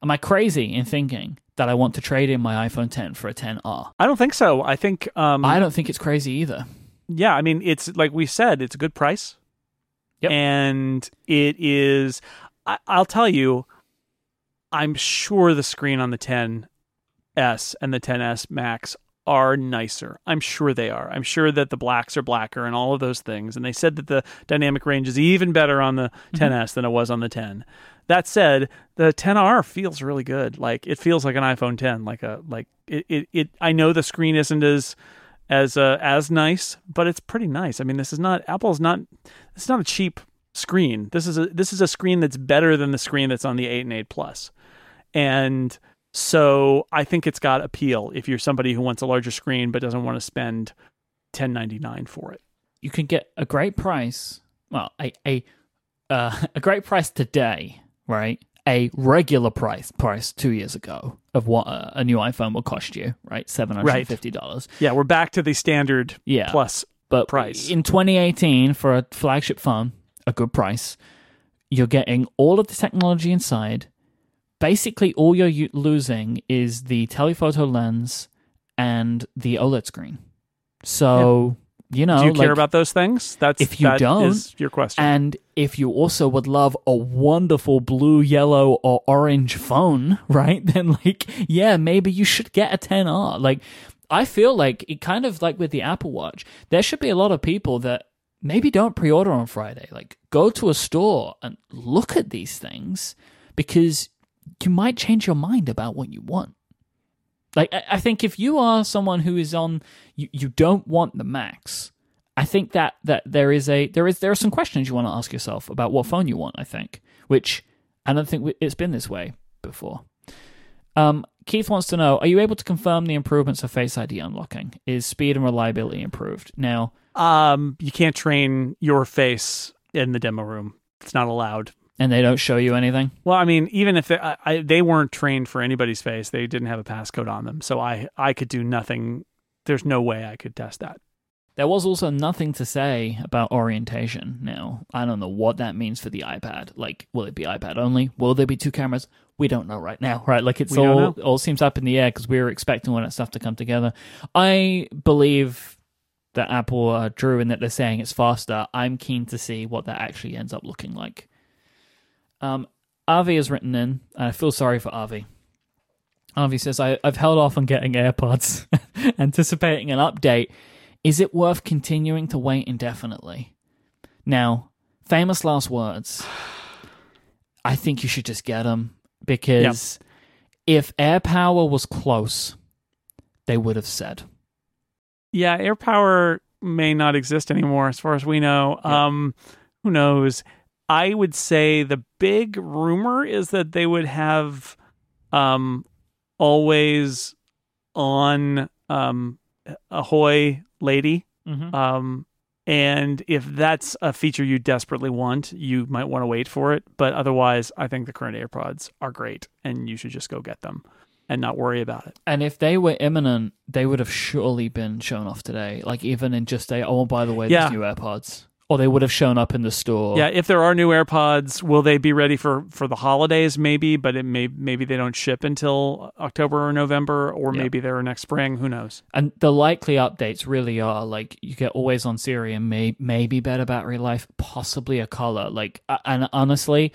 am i crazy in thinking that i want to trade in my iphone 10 for a 10r I don't think so. I think. Um, i don't think it's crazy either yeah, I mean, it's like we said, it's a good price. Yep. And it is. I, I'll tell you, I'm sure the screen on the 10s and the 10s Max are nicer. I'm sure they are. I'm sure that the blacks are blacker and all of those things. And they said that the dynamic range is even better on the 10s than it was on the 10. That said, the 10R feels really good. Like it feels like an iPhone 10. Like a like it. it, it I know the screen isn't as as uh, as nice, but it's pretty nice. I mean, this is not Apple's not. It's not a cheap screen. This is a this is a screen that's better than the screen that's on the 8 and 8 Plus. And so I think it's got appeal if you're somebody who wants a larger screen but doesn't want to spend 10.99 for it. you can get a great price well a a uh, a great price today right a regular price price two years ago of what a, a new iphone will cost you right? $750 Yeah, we're back to the standard yeah. plus. but price. in 2018 for a flagship phone a good price you're getting all of the technology inside. Basically all you're u- losing is the telephoto lens and the oled screen. So you know Do you care about those things? That's If you that don't, is your question. and if you also would love a wonderful blue, yellow, or orange phone, right? Then, like, yeah, maybe you should get a 10R. Like, I feel like it kind of like with the Apple Watch, there should be a lot of people that maybe don't pre order on Friday. Like, go to a store and look at these things because you might change your mind about what you want. Like, I, I think if you are someone who is on, you, you don't want the Max, I think that that there is a there is there are some questions you want to ask yourself about what phone you want. I think, which I don't think it's been this way before. Um, Keith wants to know: Are you able to confirm the improvements of Face ID unlocking? Is speed and reliability improved? Now, Um, you can't train your face in the demo room. It's not allowed. And they don't show you anything. Well, I mean, even if they, I, I, they weren't trained for anybody's face, they didn't have a passcode on them, so I I could do nothing. There's no way I could test that. There was also nothing to say about orientation. Now, I don't know what that means for the iPad. Like, will it be iPad only? Will there be two cameras? We don't know right now, right? Like, it's all know. all seems up in the air because we were expecting all that stuff to come together. I believe that Apple are true in that they're saying it's faster. I'm keen to see what that actually ends up looking like. Um, Avi has written in, and I feel sorry for Avi. Avi says, I, I've held off on getting AirPods, anticipating an update. Is it worth continuing to wait indefinitely? Now, famous last words. I think you should just get them because if AirPower was close, they would have said. Yeah, AirPower may not exist anymore, as far as we know. Yeah. Um, who knows? I would say the big rumor is that they would have um, always on um, Ahoy Lady. Mm-hmm. Um, and if that's a feature you desperately want, you might want to wait for it. But otherwise, I think the current AirPods are great, and you should just go get them and not worry about it. And if they were imminent, they would have surely been shown off today. Like even in just a oh by the way, Yeah. there's new AirPods, or they would have shown up in the store. Yeah, if there are new AirPods, will they be ready for for the holidays? Maybe, but it may maybe they don't ship until October or November, or Yeah. maybe they're next spring. Who knows? And the likely updates really are like you get always on Siri and may, maybe better battery life, possibly a color. Like, and honestly,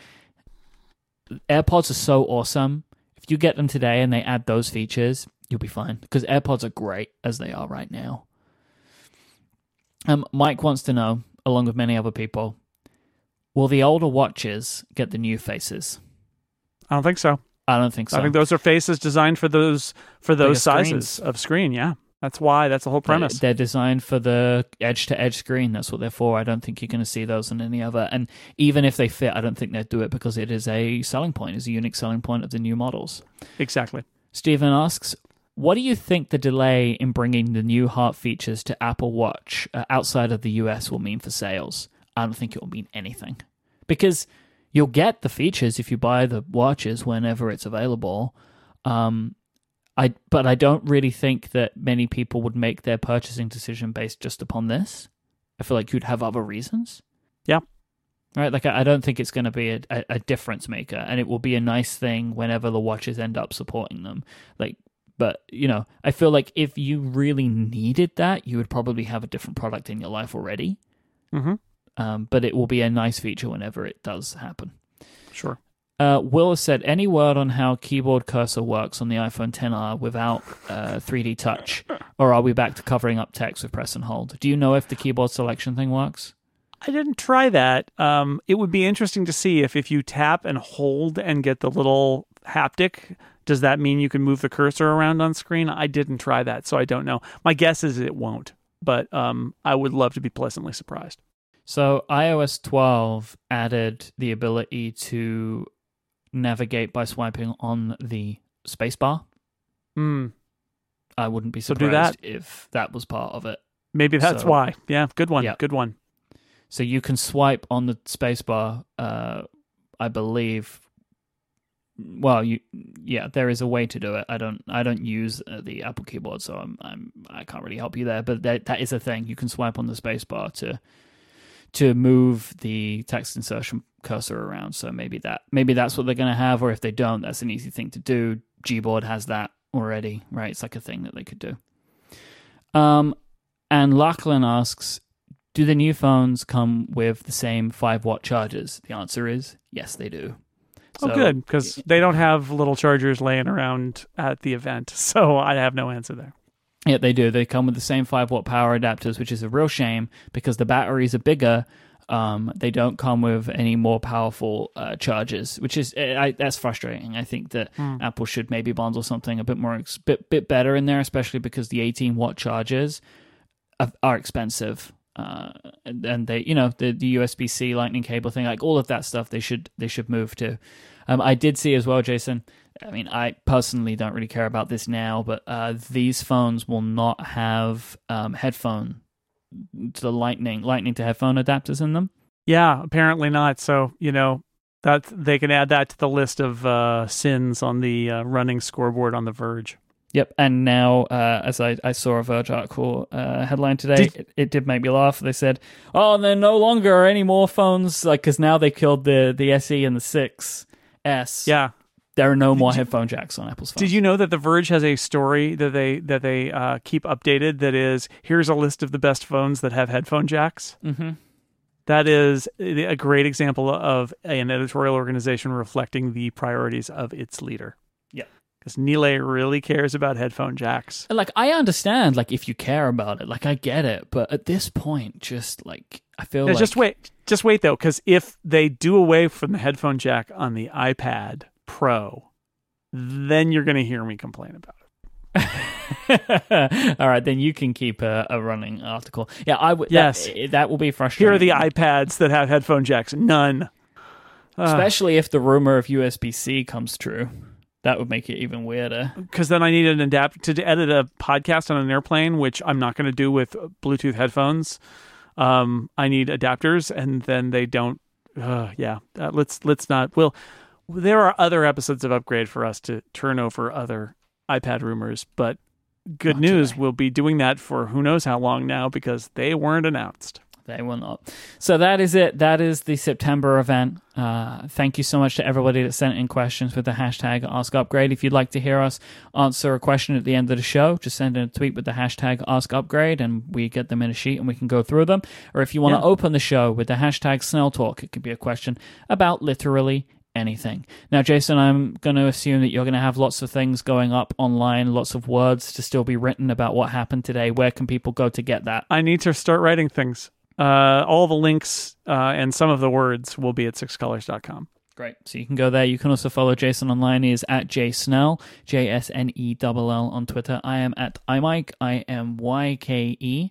AirPods are so awesome. If you get them today and they add those features, you'll be fine because AirPods are great as they are right now. Um, Mike wants to know, along with many other people, will the older watches get the new faces? I don't think so. I don't think so. I think those are faces designed for those for those Bigger sizes screens. of screen. Yeah, that's why. That's the whole premise. They're designed for the edge to edge screen. That's what they're for. I don't think you're going to see those on any other. And even if they fit, I don't think they'd do it because it is a selling point, is a unique selling point of the new models. exactly. Stephen asks, what do you think the delay in bringing the new heart features to Apple Watch uh, outside of the US will mean for sales? I don't think it will mean anything because you'll get the features if you buy the watches whenever it's available. Um, I but I don't really think that many people would make their purchasing decision based just upon this. I feel like you'd have other reasons. Yeah. Right, like I I don't think it's going to be a, a, a difference maker, and it will be a nice thing whenever the watches end up supporting them. Like, but you know, I feel like if you really needed that, you would probably have a different product in your life already. hmm Um, but it will be a nice feature whenever it does happen. Sure. Uh, Will has said, any word on how keyboard cursor works on the iPhone 10R without uh, 3D touch? Or are we back to covering up text with press and hold? Do you know if the keyboard selection thing works? I didn't try that. Um, it would be interesting to see if if you tap and hold and get the little haptic, does that mean you can move the cursor around on screen? I didn't try that, so I don't know. My guess is it won't, but um, I would love to be pleasantly surprised. So iOS 12 added the ability to navigate by swiping on the spacebar. Hmm. I wouldn't be So do surprised that. if that was part of it. Maybe that's So- why. Yeah, good one. Yeah. Good one. So you can swipe on the spacebar, uh, I believe. Well, you yeah, there is a way to do it. I don't I don't use uh, the Apple keyboard, so I'm I'm I can't really help you there. But that that is a thing. You can swipe on the spacebar to to move the text insertion cursor around. So maybe that maybe that's what they're going to have, or if they don't, that's an easy thing to do. Gboard has that already, right? It's like a thing that they could do. Um, and Lachlan asks, do the new phones come with the same 5 watt chargers? The answer is yes, they do. Oh, good, because they don't have little chargers laying around at the event, so I have no answer there. Yeah, they do. They come with the same 5 watt power adapters, which is a real shame because the batteries are bigger. Um, they don't come with any more powerful uh, chargers, which is eh, I, that's frustrating. I think that Apple should maybe bundle something a bit more, bit bit better in there, especially because the 18 watt chargers are, are expensive. Uh, and, they, you know, the, the USB C Lightning cable thing, like all of that stuff, they should they should move to. Um, I did see as well, Jason. I mean, I personally don't really care about this now, but uh, these phones will not have um, headphone to the lightning lightning to headphone adapters in them. Yeah, apparently not. So you know that they can add that to the list of uh, sins on the uh, running scoreboard on the Verge. Yep, and now uh, as I, I saw a Verge article uh, headline today, Did- it, it did make me laugh. They said, "Oh, and there no longer are any more phones like because now they killed the the SE and the 6S. Yeah. there are no more headphone jacks on Apple's phones." Did you know that the Verge has a story that they that they uh, keep updated? That is, here's a list of the best phones that have headphone jacks. Mm-hmm. That is a great example of an editorial organization reflecting the priorities of its leader. Because Nilay really cares about headphone jacks. Like I understand, like if you care about it, like I get it, but at this point, just like I feel Now, like just wait, just wait though, because if they do away from the headphone jack on the iPad Pro, then you're going to hear me complain about it. All right, then you can keep a, a running article. Yeah, I would. Yes. that, that will be frustrating. Here are the iPads that have headphone jacks. None. especially if the rumor of USB C comes true. That would make it even weirder. because then I need an adapter to edit a podcast on an airplane, which I'm not going to do with Bluetooth headphones. Um, I need adapters, and then they don't. Uh, yeah, uh, let's let's not. Well, there are other episodes of Upgrade for us to turn over other iPad rumors, but good Not news, today. we'll be doing that for who knows how long now because they weren't announced. They will not. So that is it. That is the September event. Uh, thank you so much to everybody that sent in questions with the hashtag AskUpgrade. If you'd like to hear us answer a question at the end of the show, just send in a tweet with the hashtag AskUpgrade and we get them in a sheet and we can go through them. Or if you want to Yeah. open the show with the hashtag Snell Talk, it could be a question about literally anything. Now, Jason, I'm going to assume that you're going to have lots of things going up online, lots of words to still be written about what happened today. Where can people go to get that? I need to start writing things. Uh, all the links uh, and some of the words will be at sixcolors.com. Great. So you can go there. You can also follow Jason online. He is at jsnell, J S N E L L on Twitter. I am at imyke, I M Y K E.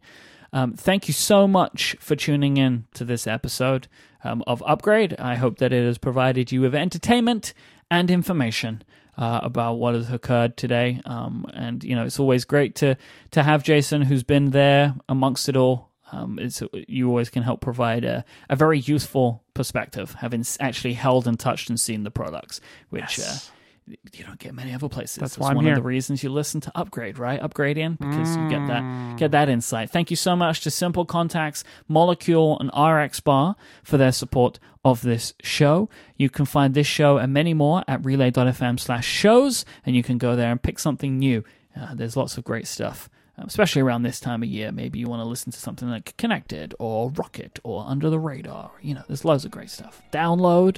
Um, thank you so much for tuning in to this episode um, of Upgrade. I hope that it has provided you with entertainment and information. Uh, about what has occurred today, um, and you know it's always great to to have Jason, who's been there amongst it all, um, it's, you always can help provide a, a very useful perspective, having actually held and touched and seen the products, which Yes. uh, you don't get many other places. That's That's why one here. of the reasons you listen to Upgrade, right? Upgrade in because you get that get that insight. Thank you so much to Simple Contacts, Molekule, and RX Bar for their support of this show. You can find this show and many more at relay.fm slash shows, and you can go there and pick something new. Uh, there's lots of great stuff. Especially around this time of year, maybe you want to listen to something like Connected or Rocket or Under the Radar. You know, there's loads of great stuff. Download.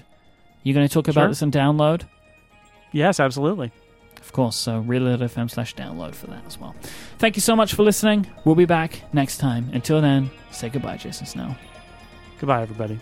You're going to talk about Sure. this in Download? Yes, absolutely. Of course, so relay.fm slash download for that as well. Thank you so much for listening. We'll be back next time. Until then, say goodbye, Jason Snell. Goodbye, everybody.